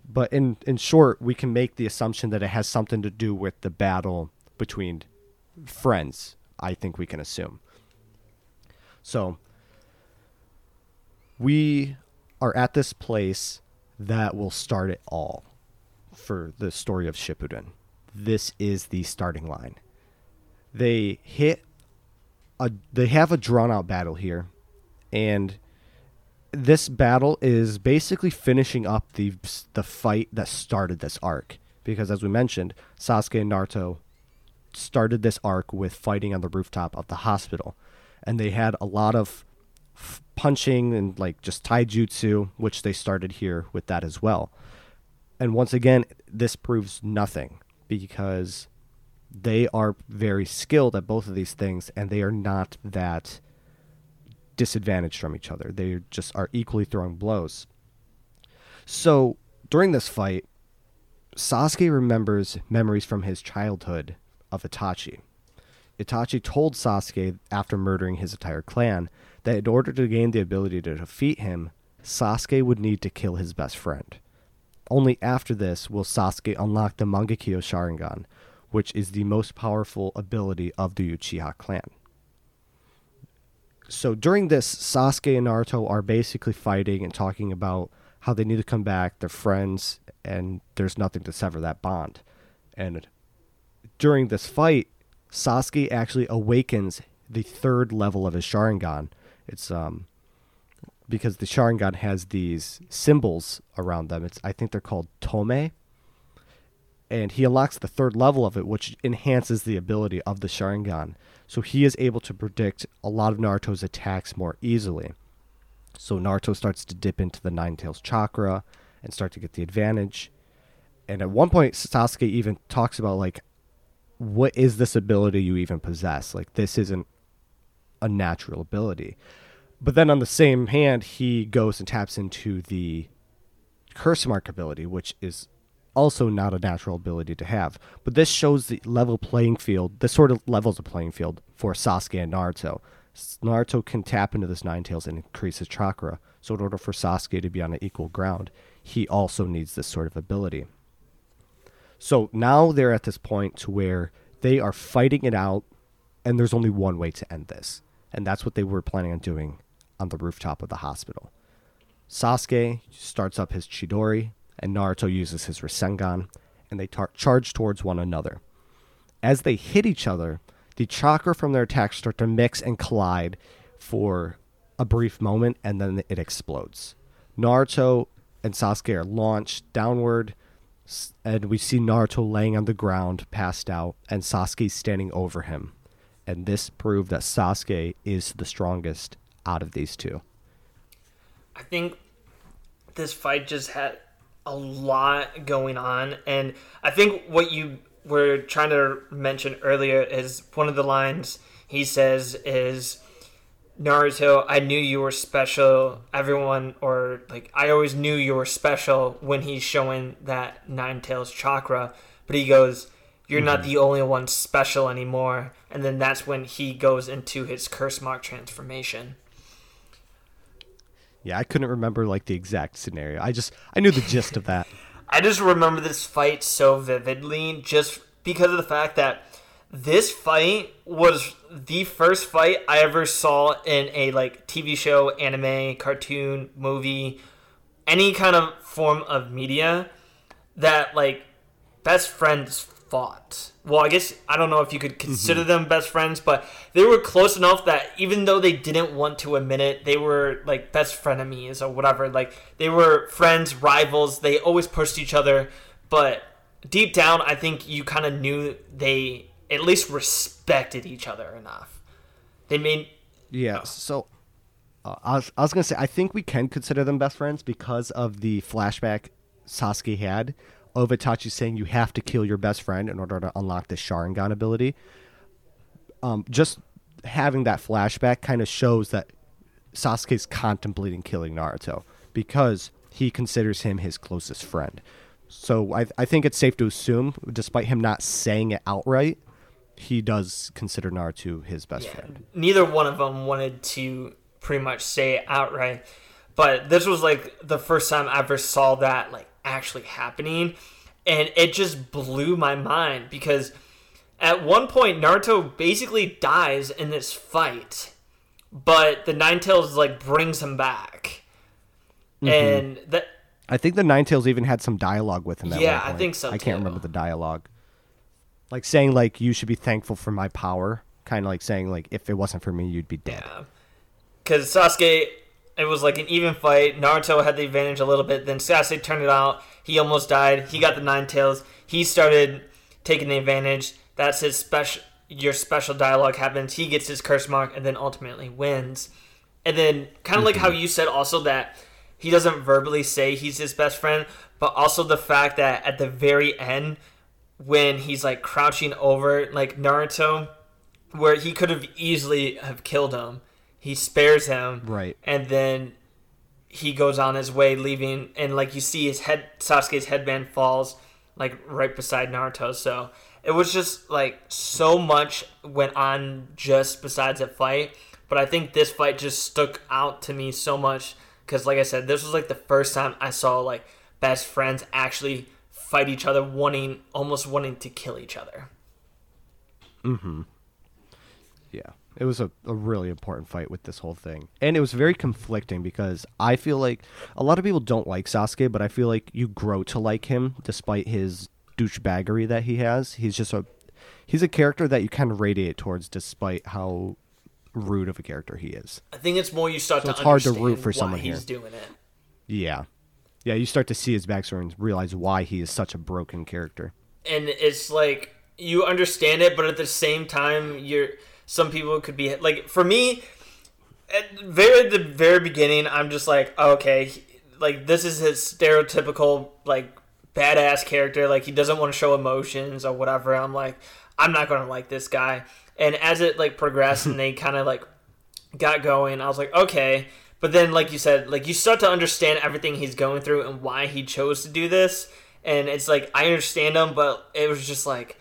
But in, in short, we can make the assumption that it has something to do with the battle between friends. I think we can assume. So we are at this place that will start it all for the story of Shippuden. This is the starting line. They hit a they have a drawn out battle here. And this battle is basically finishing up the the fight that started this arc. Because as we mentioned Sasuke and Naruto started this arc with fighting on the rooftop of the hospital. And they had a lot of f- punching and like just taijutsu which they started here with that as well. And once again this proves nothing because they are very skilled at both of these things and they are not that disadvantaged from each other they just are equally throwing blows so during this fight Sasuke remembers memories from his childhood of Itachi. Itachi told Sasuke after murdering his entire clan that in order to gain the ability to defeat him, Sasuke would need to kill his best friend. Only after this will Sasuke unlock the Mangekyo Sharingan, which is the most powerful ability of the Uchiha clan. So during this, Sasuke and Naruto are basically fighting and talking about how they need to come back, they're friends, and there's nothing to sever that bond. And during this fight, Sasuke actually awakens the third level of his Sharingan. It's um because the Sharingan has these symbols around them. It's I think they're called tome. And he unlocks the third level of it, which enhances the ability of the Sharingan. So he is able to predict a lot of Naruto's attacks more easily. So Naruto starts to dip into the Nine Tails chakra and start to get the advantage. And at one point, Sasuke even talks about like, what is this ability you even possess? Like this isn't a natural ability. But then on the same hand, he goes and taps into the curse mark ability, which is also not a natural ability to have. But this shows the level playing field. This sort of levels the playing field for Sasuke and Naruto. Naruto can tap into this Nine Tails and increase his chakra. So in order for Sasuke to be on an equal ground, he also needs this sort of ability. So now they're at this point to where they are fighting it out, and there's only one way to end this, and that's what they were planning on doing on the rooftop of the hospital. Sasuke starts up his Chidori, and Naruto uses his Rasengan, and they tar- charge towards one another. As they hit each other, the chakra from their attacks start to mix and collide for a brief moment, and then it explodes. Naruto and Sasuke are launched downward, and we see Naruto laying on the ground, passed out, and Sasuke standing over him. And this proved that Sasuke is the strongest out of these two. I think this fight just had a lot going on, and I think what you were trying to mention earlier is one of the lines he says is Naruto, I knew you were special. Everyone, or like, I always knew you were special when he's showing that Nine Tails chakra. But he goes, You're mm-hmm. not the only one special anymore. And then that's when he goes into his curse mark transformation. Yeah, I couldn't remember like the exact scenario. I just I knew the gist of that. I just remember this fight so vividly just because of the fact that this fight was the first fight I ever saw in a like TV show, anime, cartoon, movie, any kind of form of media that like best friends fought. Well, I guess I don't know if you could consider mm-hmm. them best friends, but they were close enough that even though they didn't want to admit it, they were like best frenemies or whatever. Like they were friends, rivals. They always pushed each other, but deep down, I think you kind of knew they at least respected each other enough. They made yeah. Oh. So uh, I was I was gonna say I think we can consider them best friends because of the flashback Sasuke had of Itachi saying you have to kill your best friend in order to unlock the Sharingan ability. Um, just having that flashback kind of shows that Sasuke's contemplating killing Naruto because he considers him his closest friend. So I, I think it's safe to assume, despite him not saying it outright, he does consider Naruto his best yeah, friend. Neither one of them wanted to pretty much say it outright, but this was like the first time I ever saw that like actually happening, and it just blew my mind because at one point Naruto basically dies in this fight, but the Nine Tails like brings him back, Mm-hmm. and that I think the Nine Tails even had some dialogue with him. At Yeah, I think so, I can't too. remember the dialogue. Like saying like you should be thankful for my power, kind of like saying like if it wasn't for me, you'd be dead. Yeah. Because Sasuke, it was like an even fight. Naruto had the advantage a little bit. Then Sasuke turned it out. He almost died. He got the nine tails. He started taking the advantage. That's his special. Your special dialogue happens. He gets his curse mark and then ultimately wins. And then, kind of like how mm-hmm. you said, also that he doesn't verbally say he's his best friend, but also the fact that at the very end, when he's like crouching over like Naruto, where he could have easily have killed him. He spares him, Right. And then he goes on his way, leaving, and like you see his head, Sasuke's headband falls like right beside Naruto. So it was just like so much went on just besides that fight. But I think this fight just stuck out to me so much because, like I said, this was like the first time I saw like best friends actually fight each other, wanting almost wanting to kill each other. Mm hmm. Yeah. It was a, a really important fight with this whole thing. And it was very conflicting because I feel like a lot of people don't like Sasuke, but I feel like you grow to like him despite his douchebaggery that he has. He's just a he's a character that you kind of radiate towards despite how rude of a character he is. I think it's more you start So to it's hard to root for someone he's here. doing it. Yeah. Yeah, you start to see his backstory and realize why he is such a broken character. and it's like you understand it, but at the same time, you're some people could be like for me at very the very beginning. I'm just like okay, like this is his stereotypical like badass character. Like he doesn't want to show emotions or whatever. I'm like I'm not gonna like this guy. And as it like progressed and they kind of like got going, I was like, okay. But then, like you said, like you start to understand everything he's going through and why he chose to do this. And it's like I understand him, but it was just like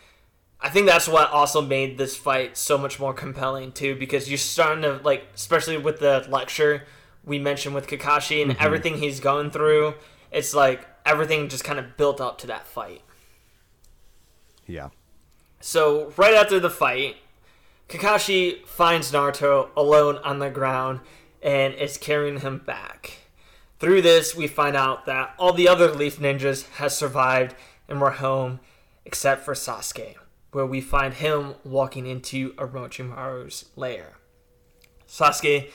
I think that's what also made this fight so much more compelling too, because you're starting to like, especially with the lecture we mentioned with Kakashi and mm-hmm. everything he's going through. It's like everything just kind of built up to that fight. Yeah. So right after the fight, Kakashi finds Naruto alone on the ground and is carrying him back. Through this, we find out that all the other Leaf Ninjas has survived and were home, except for Sasuke, where we find him walking into Orochimaru's lair. Sasuke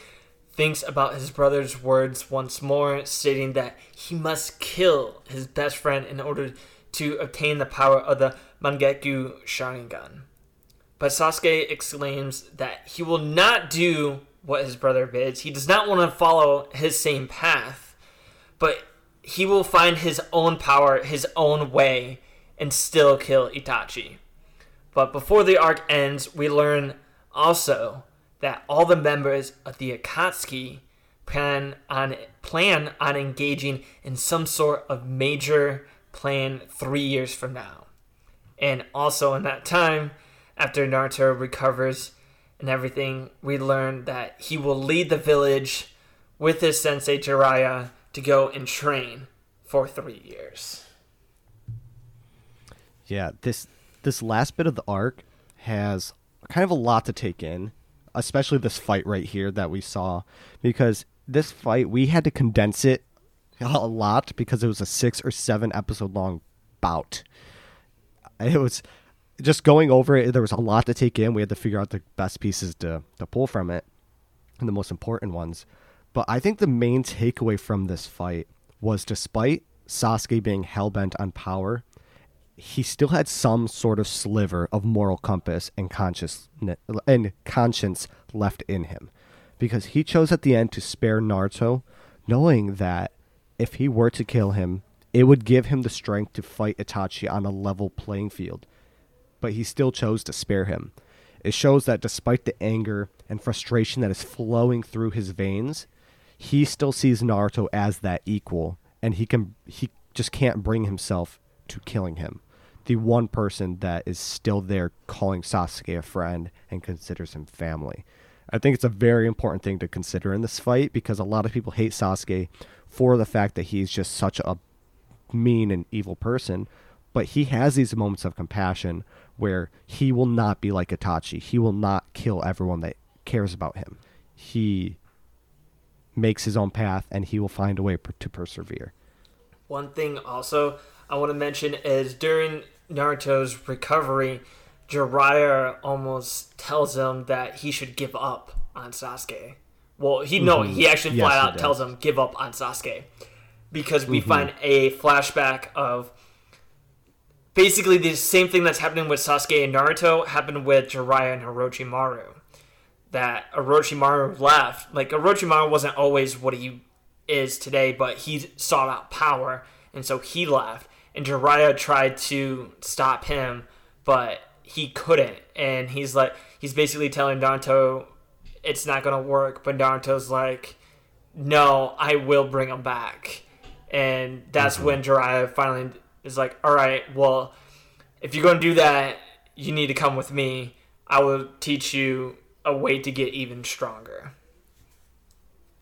thinks about his brother's words once more, stating that he must kill his best friend in order to obtain the power of the Mangekyou Sharingan. But Sasuke exclaims that he will not do what his brother bids. He does not want to follow his same path, but he will find his own power, his own way, and still kill Itachi. But before the arc ends, we learn also that all the members of the Akatsuki plan on plan on engaging in some sort of major plan three years from now. And also in that time, after Naruto recovers and everything, we learn that he will lead the village with his sensei Jiraiya to go and train for three years. Yeah, this this last bit of the arc has kind of a lot to take in, especially this fight right here that we saw because this fight we had to condense it a lot because it was a 6 or 7 episode long bout. It was just going over it there was a lot to take in. We had to figure out the best pieces to to pull from it and the most important ones. But I think the main takeaway from this fight was despite Sasuke being hell bent on power, he still had some sort of sliver of moral compass and and conscience left in him. Because he chose at the end to spare Naruto knowing that if he were to kill him it would give him the strength to fight Itachi on a level playing field. But he still chose to spare him. It shows that despite the anger and frustration that is flowing through his veins he still sees Naruto as that equal and he can he just can't bring himself to killing him the one person that is still there calling Sasuke a friend and considers him family. I think it's a very important thing to consider in this fight because a lot of people hate Sasuke for the fact that he's just such a mean and evil person, but he has these moments of compassion where he will not be like Itachi. He will not kill everyone that cares about him. He makes his own path and he will find a way per- to persevere. One thing also I want to mention is during Naruto's recovery, Jiraiya almost tells him that he should give up on Sasuke. Well, he no, he mm-hmm. actually Yes, flat out does. tells him give up on Sasuke because we mm-hmm. find a flashback of basically the same thing that's happening with Sasuke and Naruto happened with Jiraiya and Orochimaru. That Orochimaru left. Like Orochimaru wasn't always what he is today, but he sought out power, and so he left. And Jiraiya tried to stop him, but he couldn't. And he's like, he's basically telling Danto, it's not gonna work. But Danto's like, no, I will bring him back. And that's mm-hmm. when Jiraiya finally is like, all right, well, if you're gonna do that, you need to come with me. I will teach you a way to get even stronger.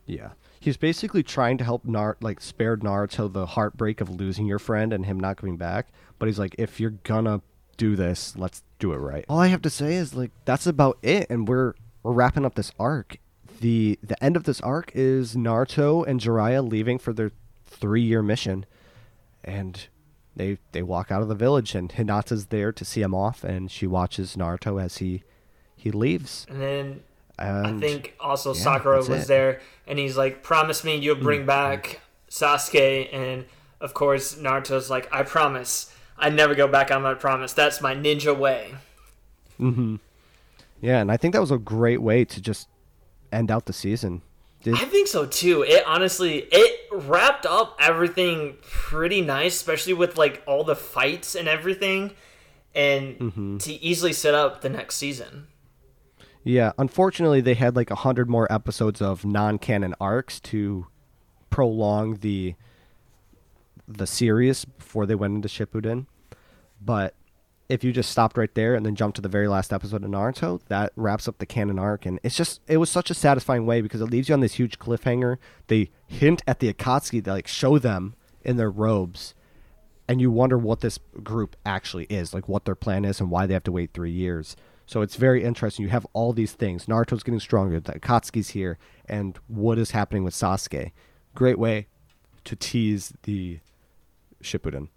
Yeah. He's basically trying to help Nar like spare Naruto the heartbreak of losing your friend and him not coming back. But he's like, if you're gonna do this, let's do it right. All I have to say is like that's about it, and we're we're wrapping up this arc. the The end of this arc is Naruto and Jiraiya leaving for their three year mission, and they they walk out of the village, and Hinata's there to see him off, and she watches Naruto as he he leaves. And then And I think also yeah, Sakura was it. Mm, there, and he's like, "Promise me you'll bring back Sasuke." And of course, Naruto's like, "I promise. I never go back on my promise. That's my ninja way." Hmm. Yeah, and I think that was a great way to just end out the season. Did, I think so too. It honestly it wrapped up everything pretty nice, especially with like all the fights and everything, and Mm-hmm. to easily set up the next season. Yeah, unfortunately, they had like a hundred more episodes of non-canon arcs to prolong the the series before they went into Shippuden. But if you just stopped right there and then jumped to the very last episode of Naruto, that wraps up the canon arc, and it's just it was such a satisfying way because it leaves you on this huge cliffhanger. They hint at the Akatsuki, they like show them in their robes, and you wonder what this group actually is, like what their plan is and why they have to wait three years. So it's very interesting. You have all these things. Naruto's getting stronger. The Akatsuki's here, and what is happening with Sasuke? Great way to tease the Shippuden.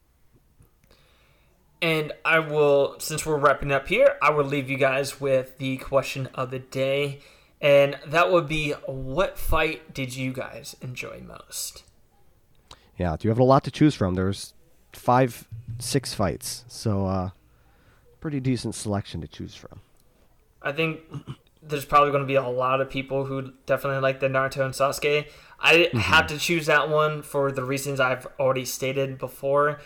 And I will, since we're wrapping up here, I will leave you guys with the question of the day. And that would be what fight did you guys enjoy most? Yeah, you have a lot to choose from. There's five, six fights, so uh, pretty decent selection to choose from. I think there's probably going to be a lot of people who definitely like the Naruto and Sasuke. I mm-hmm. had to choose that one for the reasons I've already stated before.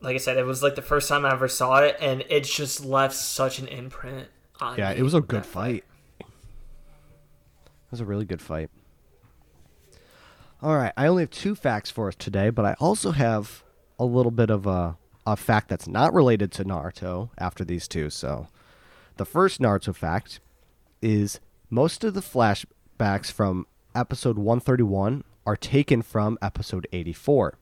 Like I said, it was like the first time I ever saw it, and it just left such an imprint on Yeah, it was a good that fight. It was a really good fight. All right, I only have two facts for us today, but I also have a little bit of a, a fact that's not related to Naruto after these two. So, the first Naruto fact is most of the flashbacks from episode 131 are taken from episode 84.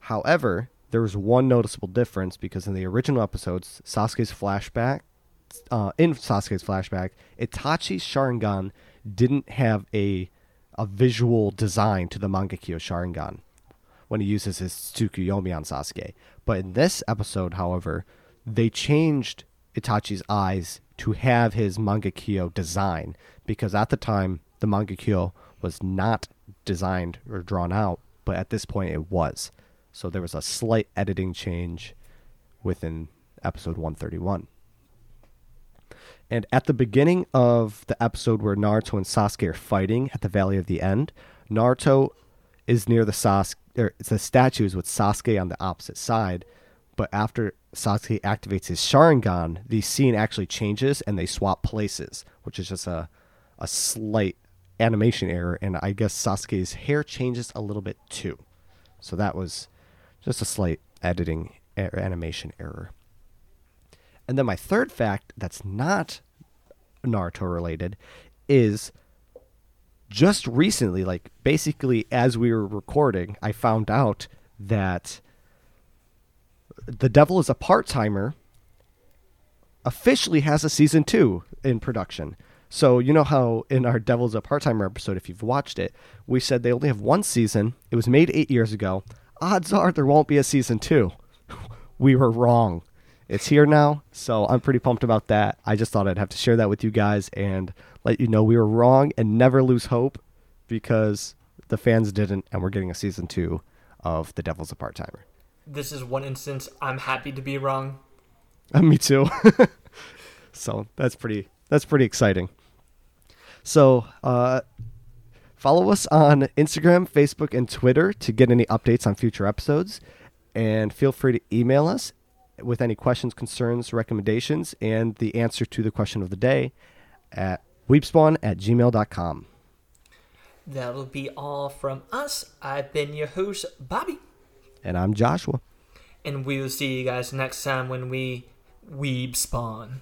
However, there was one noticeable difference because in the original episodes, Sasuke's flashback, uh, in Sasuke's flashback, Itachi's Sharingan didn't have a a visual design to the Mangekyo Sharingan when he uses his Tsukuyomi on Sasuke. But in this episode, however, they changed Itachi's eyes to have his Mangekyo design because at the time the Mangekyo was not designed or drawn out, but at this point it was. So there was a slight editing change within episode 131. And at the beginning of the episode where Naruto and Sasuke are fighting at the Valley of the End, Naruto is near the Sasuke, or the statues with Sasuke on the opposite side. But after Sasuke activates his Sharingan, the scene actually changes and they swap places, which is just a, a slight animation error. And I guess Sasuke's hair changes a little bit too. So that was just a slight editing er- animation error. And then my third fact that's not Naruto related is just recently, like basically as we were recording, I found out that The Devil is a Part Timer officially has a season two in production. So you know how in our Devil's a Part Timer episode, if you've watched it, we said they only have one season. It was made eight years ago. Odds are there won't be a season two. we were wrong. It's here now, so I'm pretty pumped about that. I just thought I'd have to share that with you guys and let you know we were wrong and never lose hope because the fans didn't, and we're getting a season two of The Devil's a Part Timer. This is one instance I'm happy to be wrong. Uh, me too. so that's pretty that's pretty exciting. So uh, follow us on Instagram, Facebook, and Twitter to get any updates on future episodes. And feel free to email us with any questions, concerns, recommendations, and the answer to the question of the day at weebspawn at gmail.com. That'll be all from us. I've been your host, Bobby. And I'm Joshua. And we will see you guys next time when we weeb spawn.